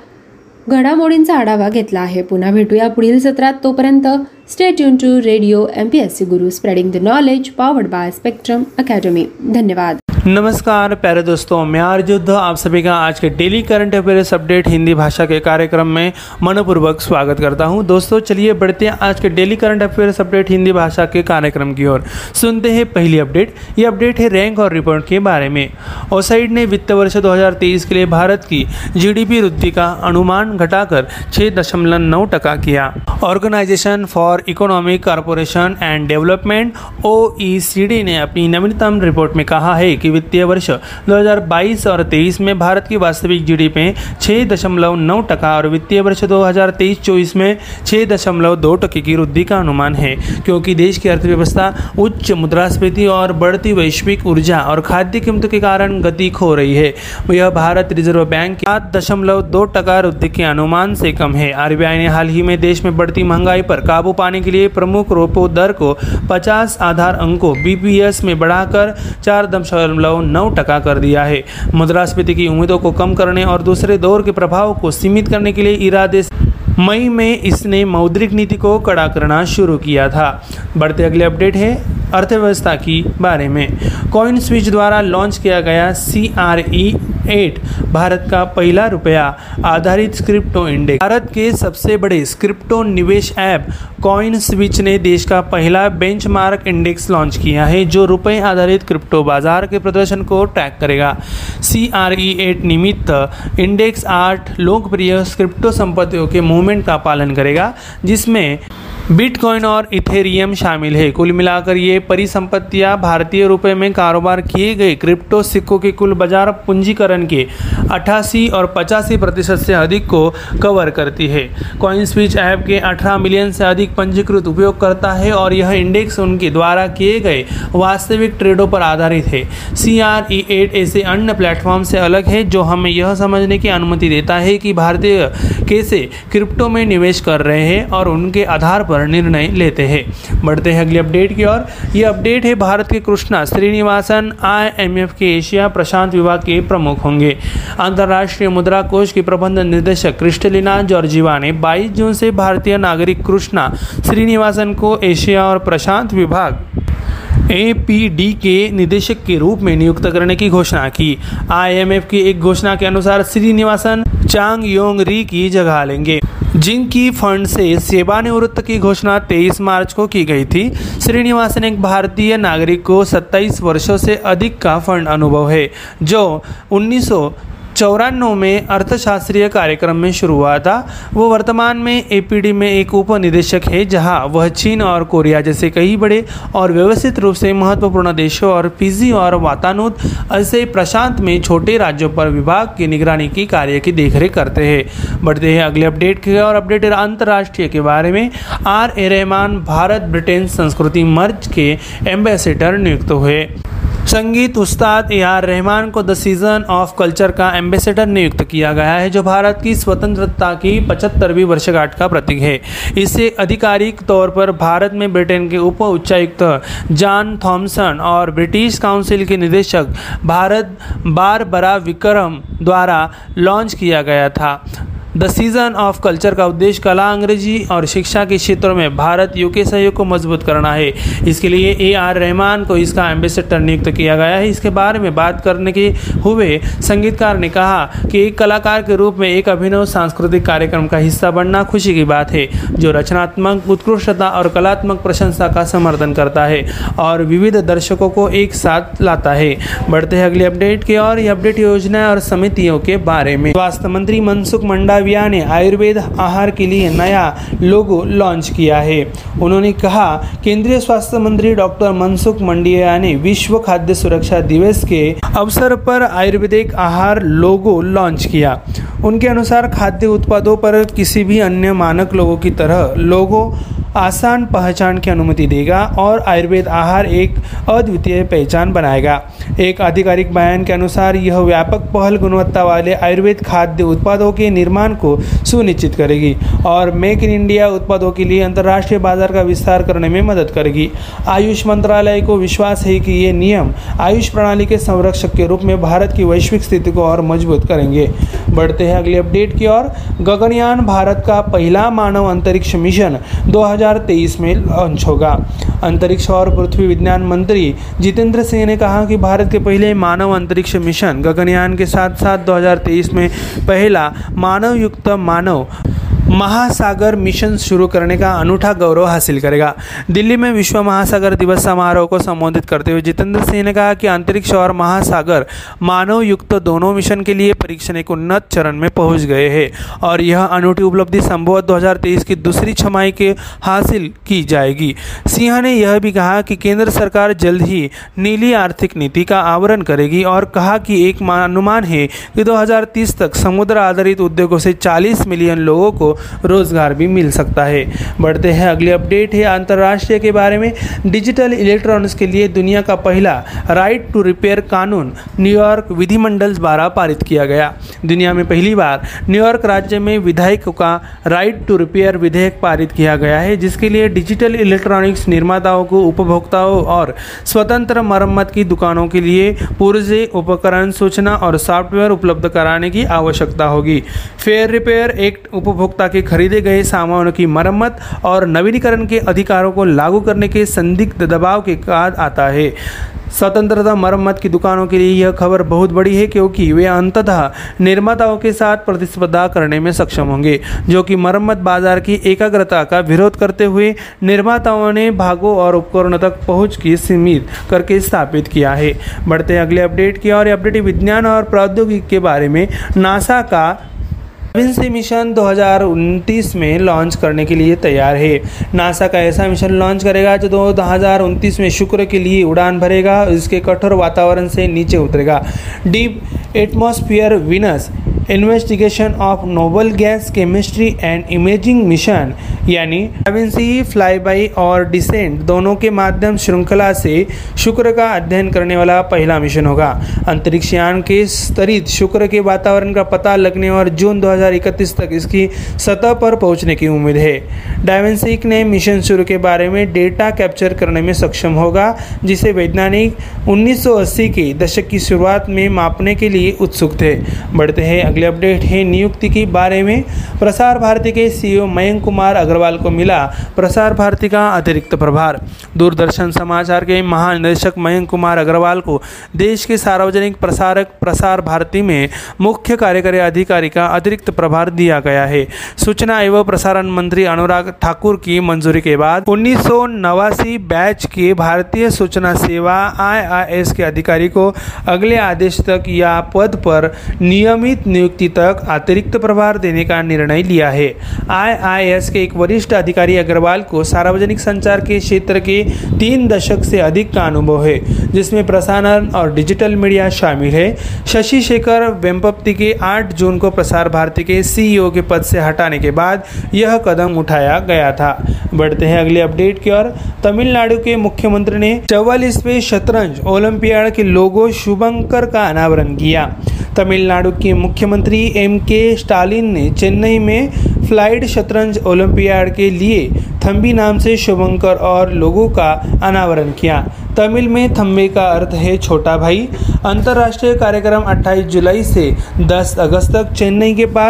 घडामोडींचा आढावा घेतला आहे. पुन्हा भेटूया पुढील सत्रात. तोपर्यंत radio M P S C Guru spreading the knowledge powered by Spectrum Academy धन्यवाद। नमस्कार, प्यारे दोस्तों, मैं आर्युद्ध आप सभी का आज के daily current affairs update Hindi भाषा के कार्यक्रम में मनपूर्वक स्वागत करता हूँ। दोस्तों, चलिए बढ़ते हैं आज के daily current affairs update Hindi भाषा के कार्यक्रम की ओर। सुनते हैं पहली अपडेट ये अपडेट है रैंक और रिपोर्ट के बारे में। ओसाइड ने वित्त वर्ष 2023 के लिए भारत की जीडीपी वृद्धि का अनुमान घटाकर छः KIA. Organisation for for economic corporation and development O ने अपनी नवीनतम रिपोर्ट में कहा है कि वित्तीय वर्ष 2022 और 23 में भारत की वास्तविक जीडीपी छः दशमलव नौ टका और वित्तीय वर्ष 2023-24 में छः दशमलव दो टके की वृद्धि का अनुमान है, क्योंकि देश की अर्थव्यवस्था, उच्च मुद्रास्फीति और बढ़ती वैश्विक ऊर्जा और खाद्य कीमतों के कारण गति खो रही है। यह भारत रिज़र्व बैंक के सात दशमलव दो टका वृद्धि के अनुमान से कम है। आरबीआई ने हाल ही में देश में बढ़ती महँगाई पर काबू पाने के लिए प्रमुख रोपो दर को 50 आधार अंकों बीपीएस में बढ़ाकर चार दशमलव नौ टका कर दिया है। मुद्रास्फीति की उम्मीदों को कम करने और दूसरे दौर के प्रभाव को सीमित करने के लिए इरादे मई में इसने मौद्रिक नीति को कड़ा करना शुरू किया था। बढ़ते अगले अपडेट है। अर्थव्यवस्था की बारे में। कॉइन स्विच द्वारा लॉन्च किया गया C R E eight Bharat का पहला रुपया आधारित क्रिप्टो इंडेक्स भारत के सबसे बड़े क्रिप्टो निवेश ऐप कॉइन स्विच ने देश का पहला बेंचमार्क इंडेक्स लॉन्च किया है, जो रुपए आधारित क्रिप्टो बाज़ार के प्रदर्शन को ट्रैक करेगा। सी आर ई एट निमित्त इंडेक्स आठ लोकप्रिय क्रिप्टो संपत्तियों के मूवमेंट का पालन करेगा, जिसमें बिटकॉइन और इथेरियम शामिल है। कुल मिलाकर ये परिसंपत्तियाँ भारतीय रुपए में कारोबार किए गए क्रिप्टो सिक्कों के कुल बाज़ार पूंजीकरण के 88 और 85 प्रतिशत से अधिक को कवर करती है। कॉइन स्विच ऐप के 18 मिलियन से अधिक पंजीकृत उपयोगकर्ता है और यह इंडेक्स उनके द्वारा किए गए वास्तविक ट्रेडों पर आधारित है। सी आर ई एट ऐसे अन्य प्लेटफॉर्म से अलग है जो हमें यह समझने की अनुमति देता है कि भारतीय कैसे क्रिप्टो में निवेश कर रहे हैं और उनके आधार पर पर निर्णय लेते हैं। बढ़ते हैं अगले अपडेट की ओर। ये अपडेट है भारत के कृष्णा, श्रीनिवासन आईएमएफ के एशिया, प्रशांत विभाग के प्रमुख होंगे। अंतर्राष्ट्रीय मुद्रा कोष की प्रबंध निदेशक क्रिस्टलिना जॉर्जिवा ने 22 जून से भारतीय नागरिक कृष्णा, श्रीनिवासन को एशिया और प्रशांत विभाग ए के निदेशक के रूप में नियुक्त करने की घोषणा की। आईएमएफ की एक घोषणा के अनुसार श्रीनिवासन चांग योंग री की जगह लेंगे। जिनकी फंड से सेवानिवृत्त की घोषणा 23 मार्च को की गई थी, श्रीनिवासन एक भारतीय नागरिक को 27 वर्षों से अधिक का फंड अनुभव है, जो उन्नीस सौ चौरानवे में अर्थशास्त्रीय कार्यक्रम में शुरू हुआ था। वो वर्तमान में एपीडी में एक उप निदेशक है, जहाँ वह चीन और कोरिया जैसे कई बड़े और व्यवस्थित रूप से महत्वपूर्ण देशों और पीजी और वातानुत, ऐसे प्रशांत में छोटे राज्यों पर विभाग की निगरानी की कार्य की देखरेख करते हैं। बढ़ते हैं अगले अपडेट के और अपडेट अंतर्राष्ट्रीय के बारे में। R A Rahman, Bharat Britain संस्कृति मर्ज के एम्बेसडर नियुक्त हुए। संगीत उस्ताद ए आर रहमान को द सीज़न ऑफ़ कल्चर का एम्बेसडर नियुक्त किया गया है, जो भारत की स्वतंत्रता की पचहत्तरवीं वर्षगांठ का प्रतीक है। इसे आधिकारिक तौर पर भारत में ब्रिटेन के उप उच्चायुक्त जॉन थॉमसन और ब्रिटिश काउंसिल के निदेशक भारत बार बरा विक्रम द्वारा लॉन्च किया गया था। द सीज़न ऑफ़ कल्चर का उद्देश्य कला, अंग्रेज़ी और शिक्षा के क्षेत्रों में भारत यूके सहयोग को मज़बूत करना है। इसके लिए ए आर रहमान को इसका एम्बेसडर नियुक्त किया गया है। इसके बारे में बात करने के हुए संगीतकार ने कहा कि एक कलाकार के रूप में एक अभिनव सांस्कृतिक कार्यक्रम का हिस्सा बनना खुशी की बात है, जो रचनात्मक, उत्कृष्टता और कलात्मक प्रशंसा का समर्थन करता है और विविध दर्शकों को एक साथ लाता है। बढ़ते हैं अगले अपडेट के और ये अपडेट योजना और समितियों के बारे में। स्वास्थ्य मंत्री मनसुख मंडा मालविया ने आयुर्वेद, आहार के लिए नया लोगो लॉन्च किया है। उन्होंने कहा, केंद्रीय स्वास्थ्य मंत्री डॉक्टर मनसुख मंडिया ने विश्व खाद्य सुरक्षा दिवस के अवसर पर आयुर्वेदिक आहार लोगो लॉन्च किया। उनके अनुसार खाद्य उत्पादों पर किसी भी अन्य मानक लोगों की तरह लोगो आसान पहचान की अनुमति देगा और आयुर्वेद आहार एक अद्वितीय पहचान बनाएगा। एक आधिकारिक बयान के अनुसार, यह व्यापक पहल गुणवत्ता वाले आयुर्वेद खाद्य उत्पादों के निर्माण को सुनिश्चित करेगी और मेक इन इंडिया उत्पादों के लिए अंतर्राष्ट्रीय बाज़ार का विस्तार करने में मदद करेगी। आयुष मंत्रालय को विश्वास है कि ये नियम आयुष प्रणाली के संरक्षक के रूप में भारत की वैश्विक स्थिति को और मज़बूत करेंगे। बढ़ते हैं अगले अपडेट की ओर। गगनयान भारत का पहला मानव अंतरिक्ष मिशन 2023 में लॉन्च होगा। अंतरिक्ष और पृथ्वी विज्ञान मंत्री जितेंद्र सिंह ने कहा कि भारत के पहले मानव अंतरिक्ष मिशन गगनयान के साथ साथ 2023 में पहला मानव युक्त मानव महासागर मिशन शुरू करने का अनूठा गौरव हासिल करेगा। दिल्ली में विश्व महासागर दिवस समारोह को संबोधित करते हुए जितेंद्र सिंह ने कहा कि अंतरिक्ष और महासागर मानव युक्त दोनों मिशन के लिए परीक्षण एक उन्नत चरण में पहुँच गए हैं और यह अनूठी उपलब्धि संभवत 2023 की दूसरी छमाई के हासिल की जाएगी। सिंह ने यह भी कहा कि केंद्र सरकार जल्द ही नीली आर्थिक नीति का आवरण करेगी और कहा कि एक अनुमान है कि 2030 तक समुद्र आधारित उद्योगों से 40 मिलियन लोगों को रोज़गार भी मिल सकता है। बढ़ते हैं अगली अपडेट है अंतर्राष्ट्रीय के बारे में। डिजिटल इलेक्ट्रॉनिक्स के लिए दुनिया का पहला राइट टू रिपेयर कानून न्यूयॉर्क विधिमंडल द्वारा पारित किया गया। दुनिया में पहली बार न्यूयॉर्क राज्य में विधायकों का राइट टू रिपेयर विधेयक पारित किया गया है, जिसके लिए डिजिटल इलेक्ट्रॉनिक्स निर्माताओं को, उपभोक्ताओं और स्वतंत्र मरम्मत की दुकानों के लिए पुर्जे, उपकरण, सूचना और सॉफ्टवेयर उपलब्ध कराने की आवश्यकता होगी। फेयर रिपेयर एक्ट उपभोक्ता के खरीदे गए सामानों की मरम्मत और नवीनीकरण के अधिकारों को लागू करने के संदिग्ध दबाव के बाद आता है। स्वतंत्रता मरम्मत की दुकानों के लिए यह खबर बहुत बड़ी है क्योंकि वे अंततः निर्माताओं के साथ प्रतिस्पर्धा करने में सक्षम होंगे, जो कि मरम्मत बाज़ार की एकाग्रता का विरोध करते हुए निर्माताओं ने भागों और उपकरणों तक पहुँच की सीमित करके स्थापित किया है। बढ़ते अगले अपडेट की और अपडेट विज्ञान और प्रौद्योगिकी के बारे में। नासा का सी मिशन 2029 में लॉन्च करने के लिए तैयार है। नासा का ऐसा मिशन लॉन्च करेगा जो दो हज़ार में शुक्र के लिए उड़ान भरेगा इसके कठोर वातावरण से नीचे उतरेगा। Deep atmosphere Venus investigation of noble gas chemistry and imaging mission यानी एवेंसी फ्लाई बाई और डिसेंट दोनों के माध्यम श्रृंखला से शुक्र का अध्ययन करने वाला पहला मिशन होगा। अंतरिक्ष यान के स्तरित शुक्र के वातावरण का पता लगने और जून 2031 तक इसकी सतह पर पहुँचने की उम्मीद है। डायवेंसिक ने मिशन शुरू के बारे में डेटा कैप्चर करने में सक्षम होगा, जिसे वैज्ञानिक 1980 के दशक की शुरुआत में मापने के लिए उत्सुक थे। बढ़ते हैं अगले अपडेट है नियुक्ति के बारे में। प्रसार भारती के सीईओ मयंक कुमार अग्रवाल को मिला प्रसार भारती का अतिरिक्त प्रभार। दूरदर्शन समाचार के महानिदेशक मयंक कुमार अग्रवाल को देश के सार्वजनिक प्रसारक प्रसार भारती में मुख्य कार्यकारी अधिकारी का अतिरिक्त प्रभार दिया गया है। सूचना एवं प्रसारण मंत्री अनुराग ठाकुर की मंजूरी के बाद उन्नीस बैच के भारतीय सूचना सेवा आई के अधिकारी को अगले आदेश तक या पद पर नियमित नियुक्ति तक अतिरिक्त प्रभार देने का निर्णय लिया है। आईआईएस के एक वरिष्ठ अधिकारी अग्रवाल को सार्वजनिक संचार के क्षेत्र के तीन दशक से अधिक का अनुभव है, जिसमें प्रसारण और डिजिटल मीडिया शामिल है। शशि शेखर वेम्पप्ति के 8 जून को प्रसार भारती के सीईओ के पद से हटाने के बाद यह कदम उठाया गया था। बढ़ते हैं अगले अपडेट की ओर। तमिलनाडु के मुख्यमंत्री ने चौवालीसवें शतरंज ओलंपियाड के लोगो शुभंकर का अनावरण किया। तमिलनाडु के मुख्यमंत्री एम के स्टालिन ने चेन्नई में फ़्लाइट शतरंज ओलंपियाड के लिए थम्बी नाम से शुभंकर और लोगों का अनावरण किया। तमिल में थम्बे का अर्थ है छोटा भाई। अंतर्राष्ट्रीय कार्यक्रम 28 जुलाई से 10 अगस्त तक चेन्नई के पास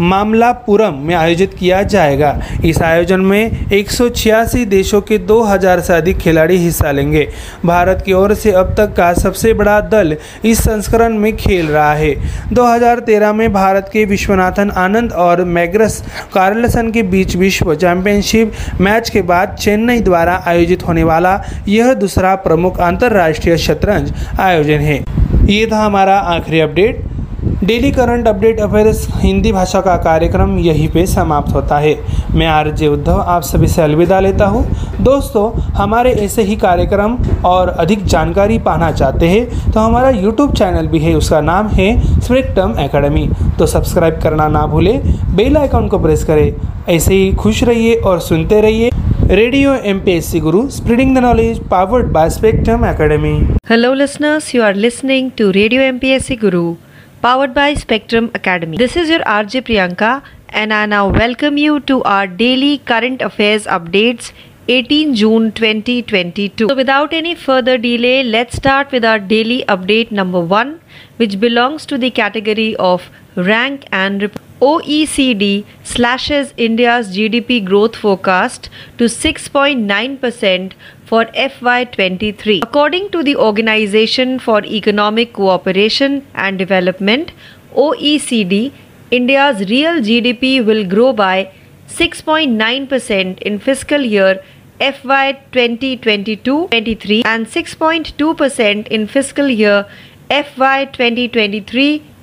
मामलापुरम में आयोजित किया जाएगा। इस आयोजन में एक देशों के 2000 से अधिक खिलाड़ी हिस्सा लेंगे। भारत की ओर से अब तक का सबसे बड़ा दल इस संस्करण में खेल रहा है। 2013 में भारत के विश्वनाथन आनंद और मैग्रस कार्लसन के बीच विश्व चैंपियनशिप मैच के बाद चेन्नई द्वारा आयोजित होने वाला यह दूसरा प्रमुख अंतर्राष्ट्रीय शतरंज आयोजन है। ये था हमारा आखिरी update. Daily current update affairs Hindi भाषा का कार्यक्रम यहीं पे समाप्त होता है। मैं आरजे उद्धव आप सभी से अलविदा लेता हूँ। दोस्तों, हमारे ऐसे ही कार्यक्रम और अधिक जानकारी पाना चाहते हैं तो हमारा यूट्यूब चैनल भी है, उसका नाम है स्प्रिक्टम एकेडमी तो सब्सक्राइब करना ना भूलें, बेल आइकॉन को प्रेस करें, ऐसे ही खुश रहिए और सुनते रहिए radio M P S C Guru spreading the knowledge powered by Spectrum Academy hello listeners you are listening to powered by Spectrum Academy. This is your RJ Priyanka and I now welcome you to our daily current affairs updates 18 June 2022. So without any further delay, let's start with our daily update number 1 which belongs to the category of rank and report. OECD slashes India's GDP growth forecast to 6.9% for FY23. According to the Organization for Economic Cooperation and Development, OECD, India's real GDP will grow by 6.9% in fiscal year FY 2022-23 and 6.2% in fiscal year FY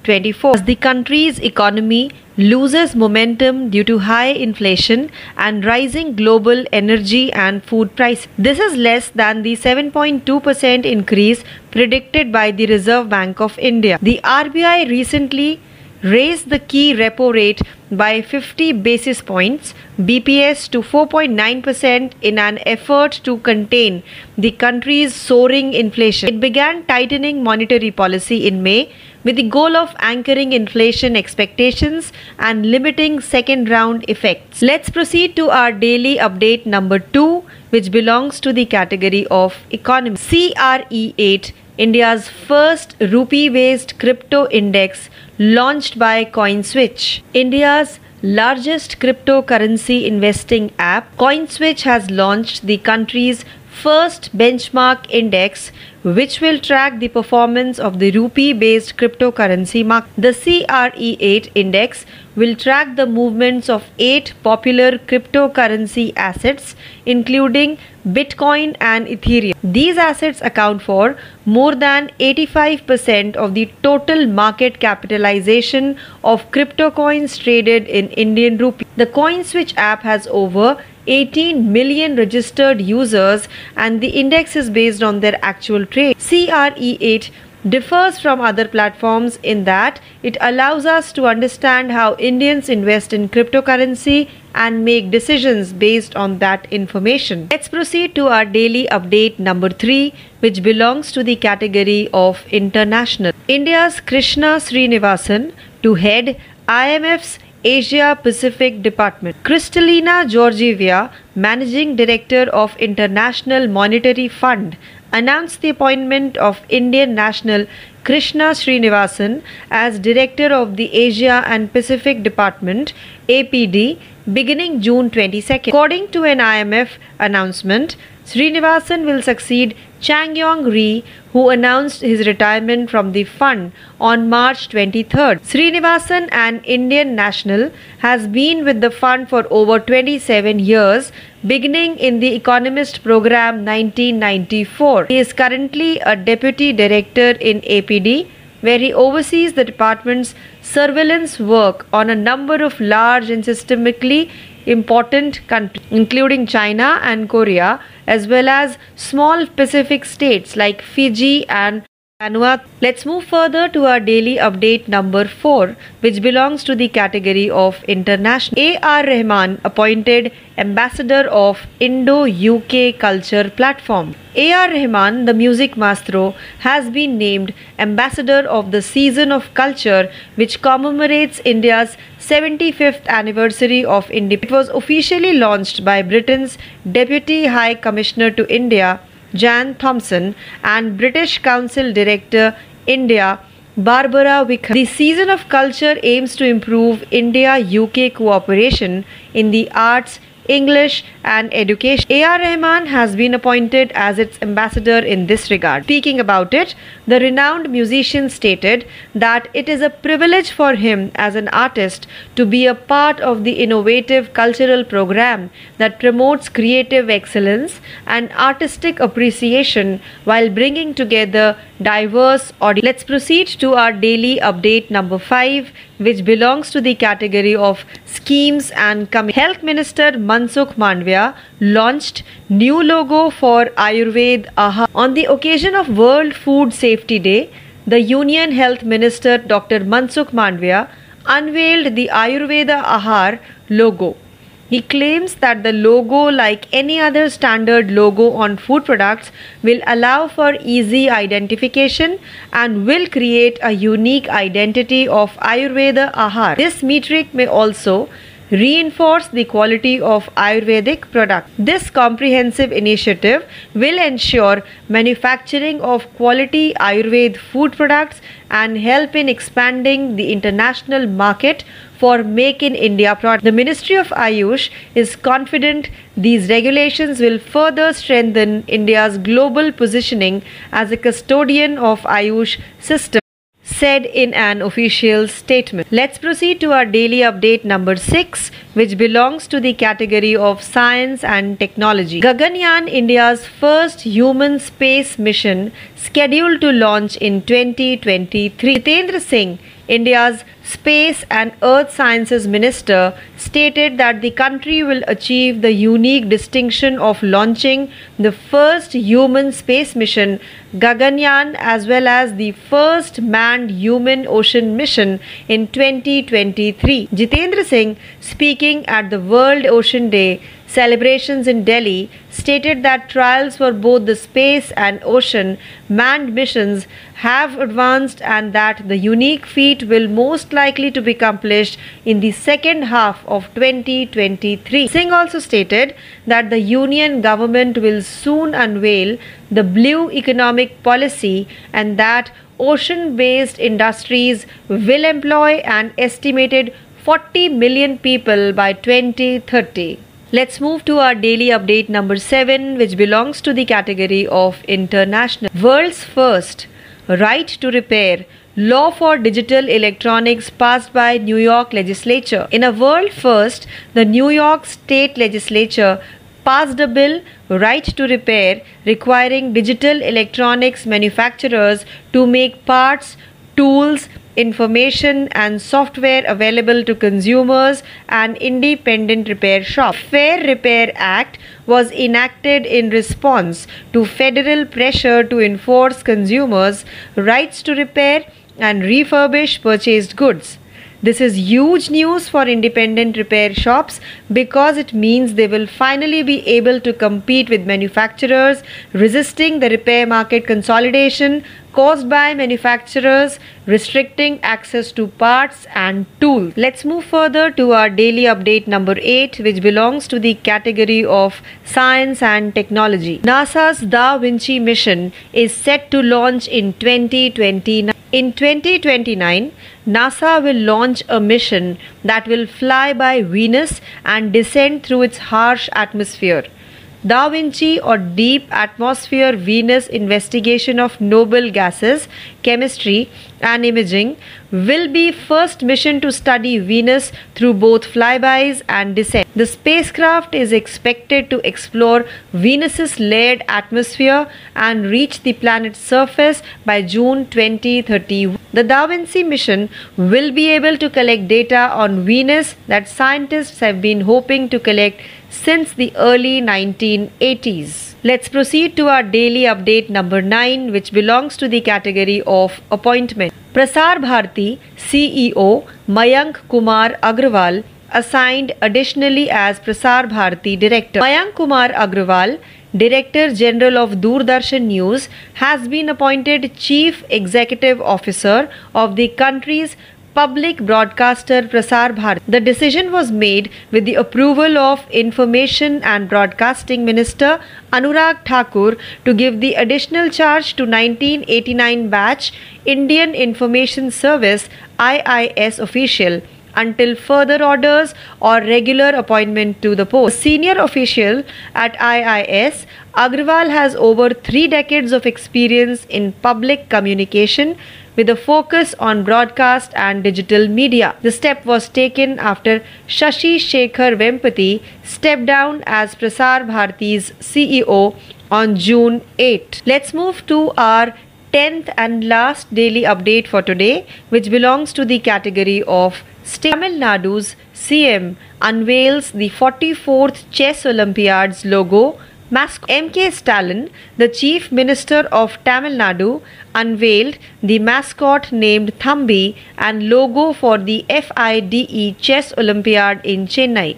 2023-24 as the country's economy loses momentum due to high inflation and rising global energy and food prices. This is less than the 7.2% increase predicted by the Reserve Bank of India. The RBI recently raised the key repo rate by 50 basis points BPS to 4.9% in an effort to contain the country's soaring inflation. It began tightening monetary policy in May with the goal of anchoring inflation expectations and limiting second round effects. Let's proceed to our daily update number 2 which belongs to the category of economy. CRE8 India's first rupee based crypto index launched by CoinSwitch. India's largest cryptocurrency investing app, CoinSwitch has launched the country's first benchmark index which will track the performance of the rupee based cryptocurrency market. The CRE8 index will track the movements of eight popular cryptocurrency assets, including Bitcoin and Ethereum. These assets account for more than 85% of the total market capitalization of crypto coins traded in Indian rupee. The CoinSwitch app has over 18 million registered users and the index is based on their actual trade. CRE8 differs from other platforms in that it allows us to understand how Indians invest in cryptocurrency and make decisions based on that information. Let's proceed to our daily update number 3 which belongs to the category of international. India's Krishna Srinivasan to head IMF's Asia Pacific Department. Kristalina Georgieva, Managing Director of International Monetary Fund, announced the appointment of Indian national Krishna Srinivasan as Director of the Asia and Pacific Department APD beginning June 22nd. According to an IMF announcement, Srinivasan will succeed Chang Yong Ri, who announced his retirement from the fund on March 23rd. Srinivasan, an Indian national, has been with the fund for over 27 years, beginning in the Economist program 1994. He is currently a deputy director in APD where he oversees the department's surveillance work on a number of large and systemically important countries, including China and Korea, as well as small Pacific states like Fiji and Vanuatu. Let's move further to our daily update number 4, which belongs to the category of international. A.R. Rahman appointed ambassador of Indo UK Culture Platform. A.R. Rahman, the music maestro, has been named ambassador of the Season of Culture, which commemorates India's 75th anniversary of independence. It was officially launched by Britain's Deputy High Commissioner to India, Jan Thompson, and British Council Director, India, Barbara Wickham. The Season of Culture aims to improve India UK cooperation in the arts English, and education. A.R. Rahman has been appointed as its ambassador in this regard. Speaking about it, the renowned musician stated that it is a privilege for him as an artist to be a part of the innovative cultural program that promotes creative excellence and artistic appreciation while bringing together diverse audiences. Let's proceed to our daily update number 5 which belongs to the category of schemes and com- Health Minister Mansukh Mandavia launched new logo for Ayurved AHA. On the occasion of World Food Safety Day, the Union Health Minister Dr. Mansukh Mandavia unveiled the Ayurveda Ahar logo. He claims that the logo, like any other standard logo on food products, will allow for easy identification and will create a unique identity of Ayurveda Ahar. This metric may also reinforce the quality of Ayurvedic products. This comprehensive initiative will ensure manufacturing of quality Ayurved food products and help in expanding the international market for Make in India products. The Ministry of Ayush is confident these regulations will further strengthen India's global positioning as a custodian of Ayush system. Said in an official statement. Let's proceed to our daily update number 6, which belongs to the category of science and technology. Gaganyaan, India's first human space mission, scheduled to launch in 2023. Jitendra Singh, India's Space and Earth Sciences Minister stated that the country will achieve the unique distinction of launching the first human space mission, Gaganyaan, as well as the first manned human ocean mission in 2023. Jitendra Singh, speaking at the World Ocean Day, celebrations in Delhi stated that trials for both the space and ocean manned missions have advanced and that the unique feat will most likely to be accomplished in the second half of 2023. Singh also stated that the union government will soon unveil the blue economic policy and that ocean based industries will employ an estimated 40 million people by 2030. Let's move to our daily update number 7, which belongs to the category of international. World's first right to repair law for digital electronics passed by New York legislature. In a world first, the New York state legislature passed a bill right to repair requiring digital electronics manufacturers to make parts, tools, information and software available to consumers and independent repair shops. Fair Repair Act was enacted in response to federal pressure to enforce consumers' rights to repair and refurbish purchased goods. This is huge news for independent repair shops because it means they will finally be able to compete with manufacturers, resisting the repair market consolidation caused by manufacturers restricting access to parts and tools. Let's move further to our daily update number 8, which belongs to the category of science and technology. NASA's Da Vinci mission is set to launch in 2029. In 2029, NASA will launch a mission that will fly by Venus and descend through its harsh atmosphere. Da Vinci or Deep Atmosphere Venus Investigation of Noble Gases, Chemistry and Imaging will be first mission to study Venus through both flybys and descent. The spacecraft is expected to explore Venus's layered atmosphere and reach the planet's surface by June 2030. The Da Vinci mission will be able to collect data on Venus that scientists have been hoping to collect since the early 1980s. Let's proceed to our daily update number 9, which belongs to the category of appointment. Prasar Bharati CEO Mayank Kumar Agrawal assigned additionally as Prasar Bharati Director. Mayank Kumar Agrawal Director General of Doordarshan News has been appointed Chief Executive Officer of the country's public broadcaster Prasar Bharati. The decision was made with the approval of Information and Broadcasting Minister Anurag Thakur to give the additional charge to 1989 batch Indian Information Service IIS official until further orders or regular appointment to the post. Senior official at IIS, Agrawal has over three decades of experience in public communication with a focus on broadcast and digital media. The step was taken after Shashi Shekhar Vempati stepped down as Prasar Bharati's CEO on June 8. Let's move to our 10th and last daily update for today, which belongs to the category of Tamil Nadu's CM unveils the 44th Chess Olympiads logo M.K. Stalin, the Chief Minister of Tamil Nadu, unveiled the mascot named Thambi and logo for the FIDE Chess Olympiad in Chennai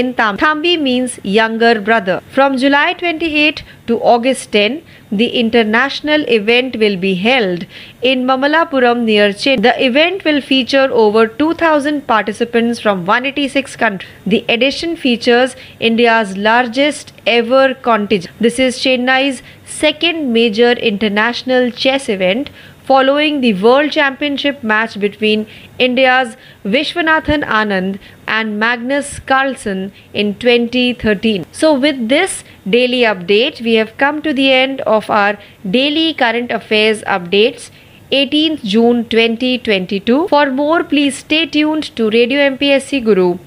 in Tam. Thambi means younger brother. From July 28 to August 10, the international event will be held in Mamalapuram near Chennai. The event will feature over 2000 participants from 186 countries. The edition features India's largest ever contingent. This is Chennai's second major international chess event following the World Championship match between India's Vishwanathan Anand and Magnus Carlsen in 2013. So, with this daily update, we have come to the end of our daily current affairs updates. 18th June 2022. For more, please stay tuned to Radio MPSC Guru,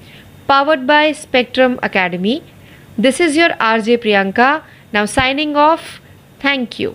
powered by Spectrum Academy. This is your RJ Priyanka. Now signing off. Thank you.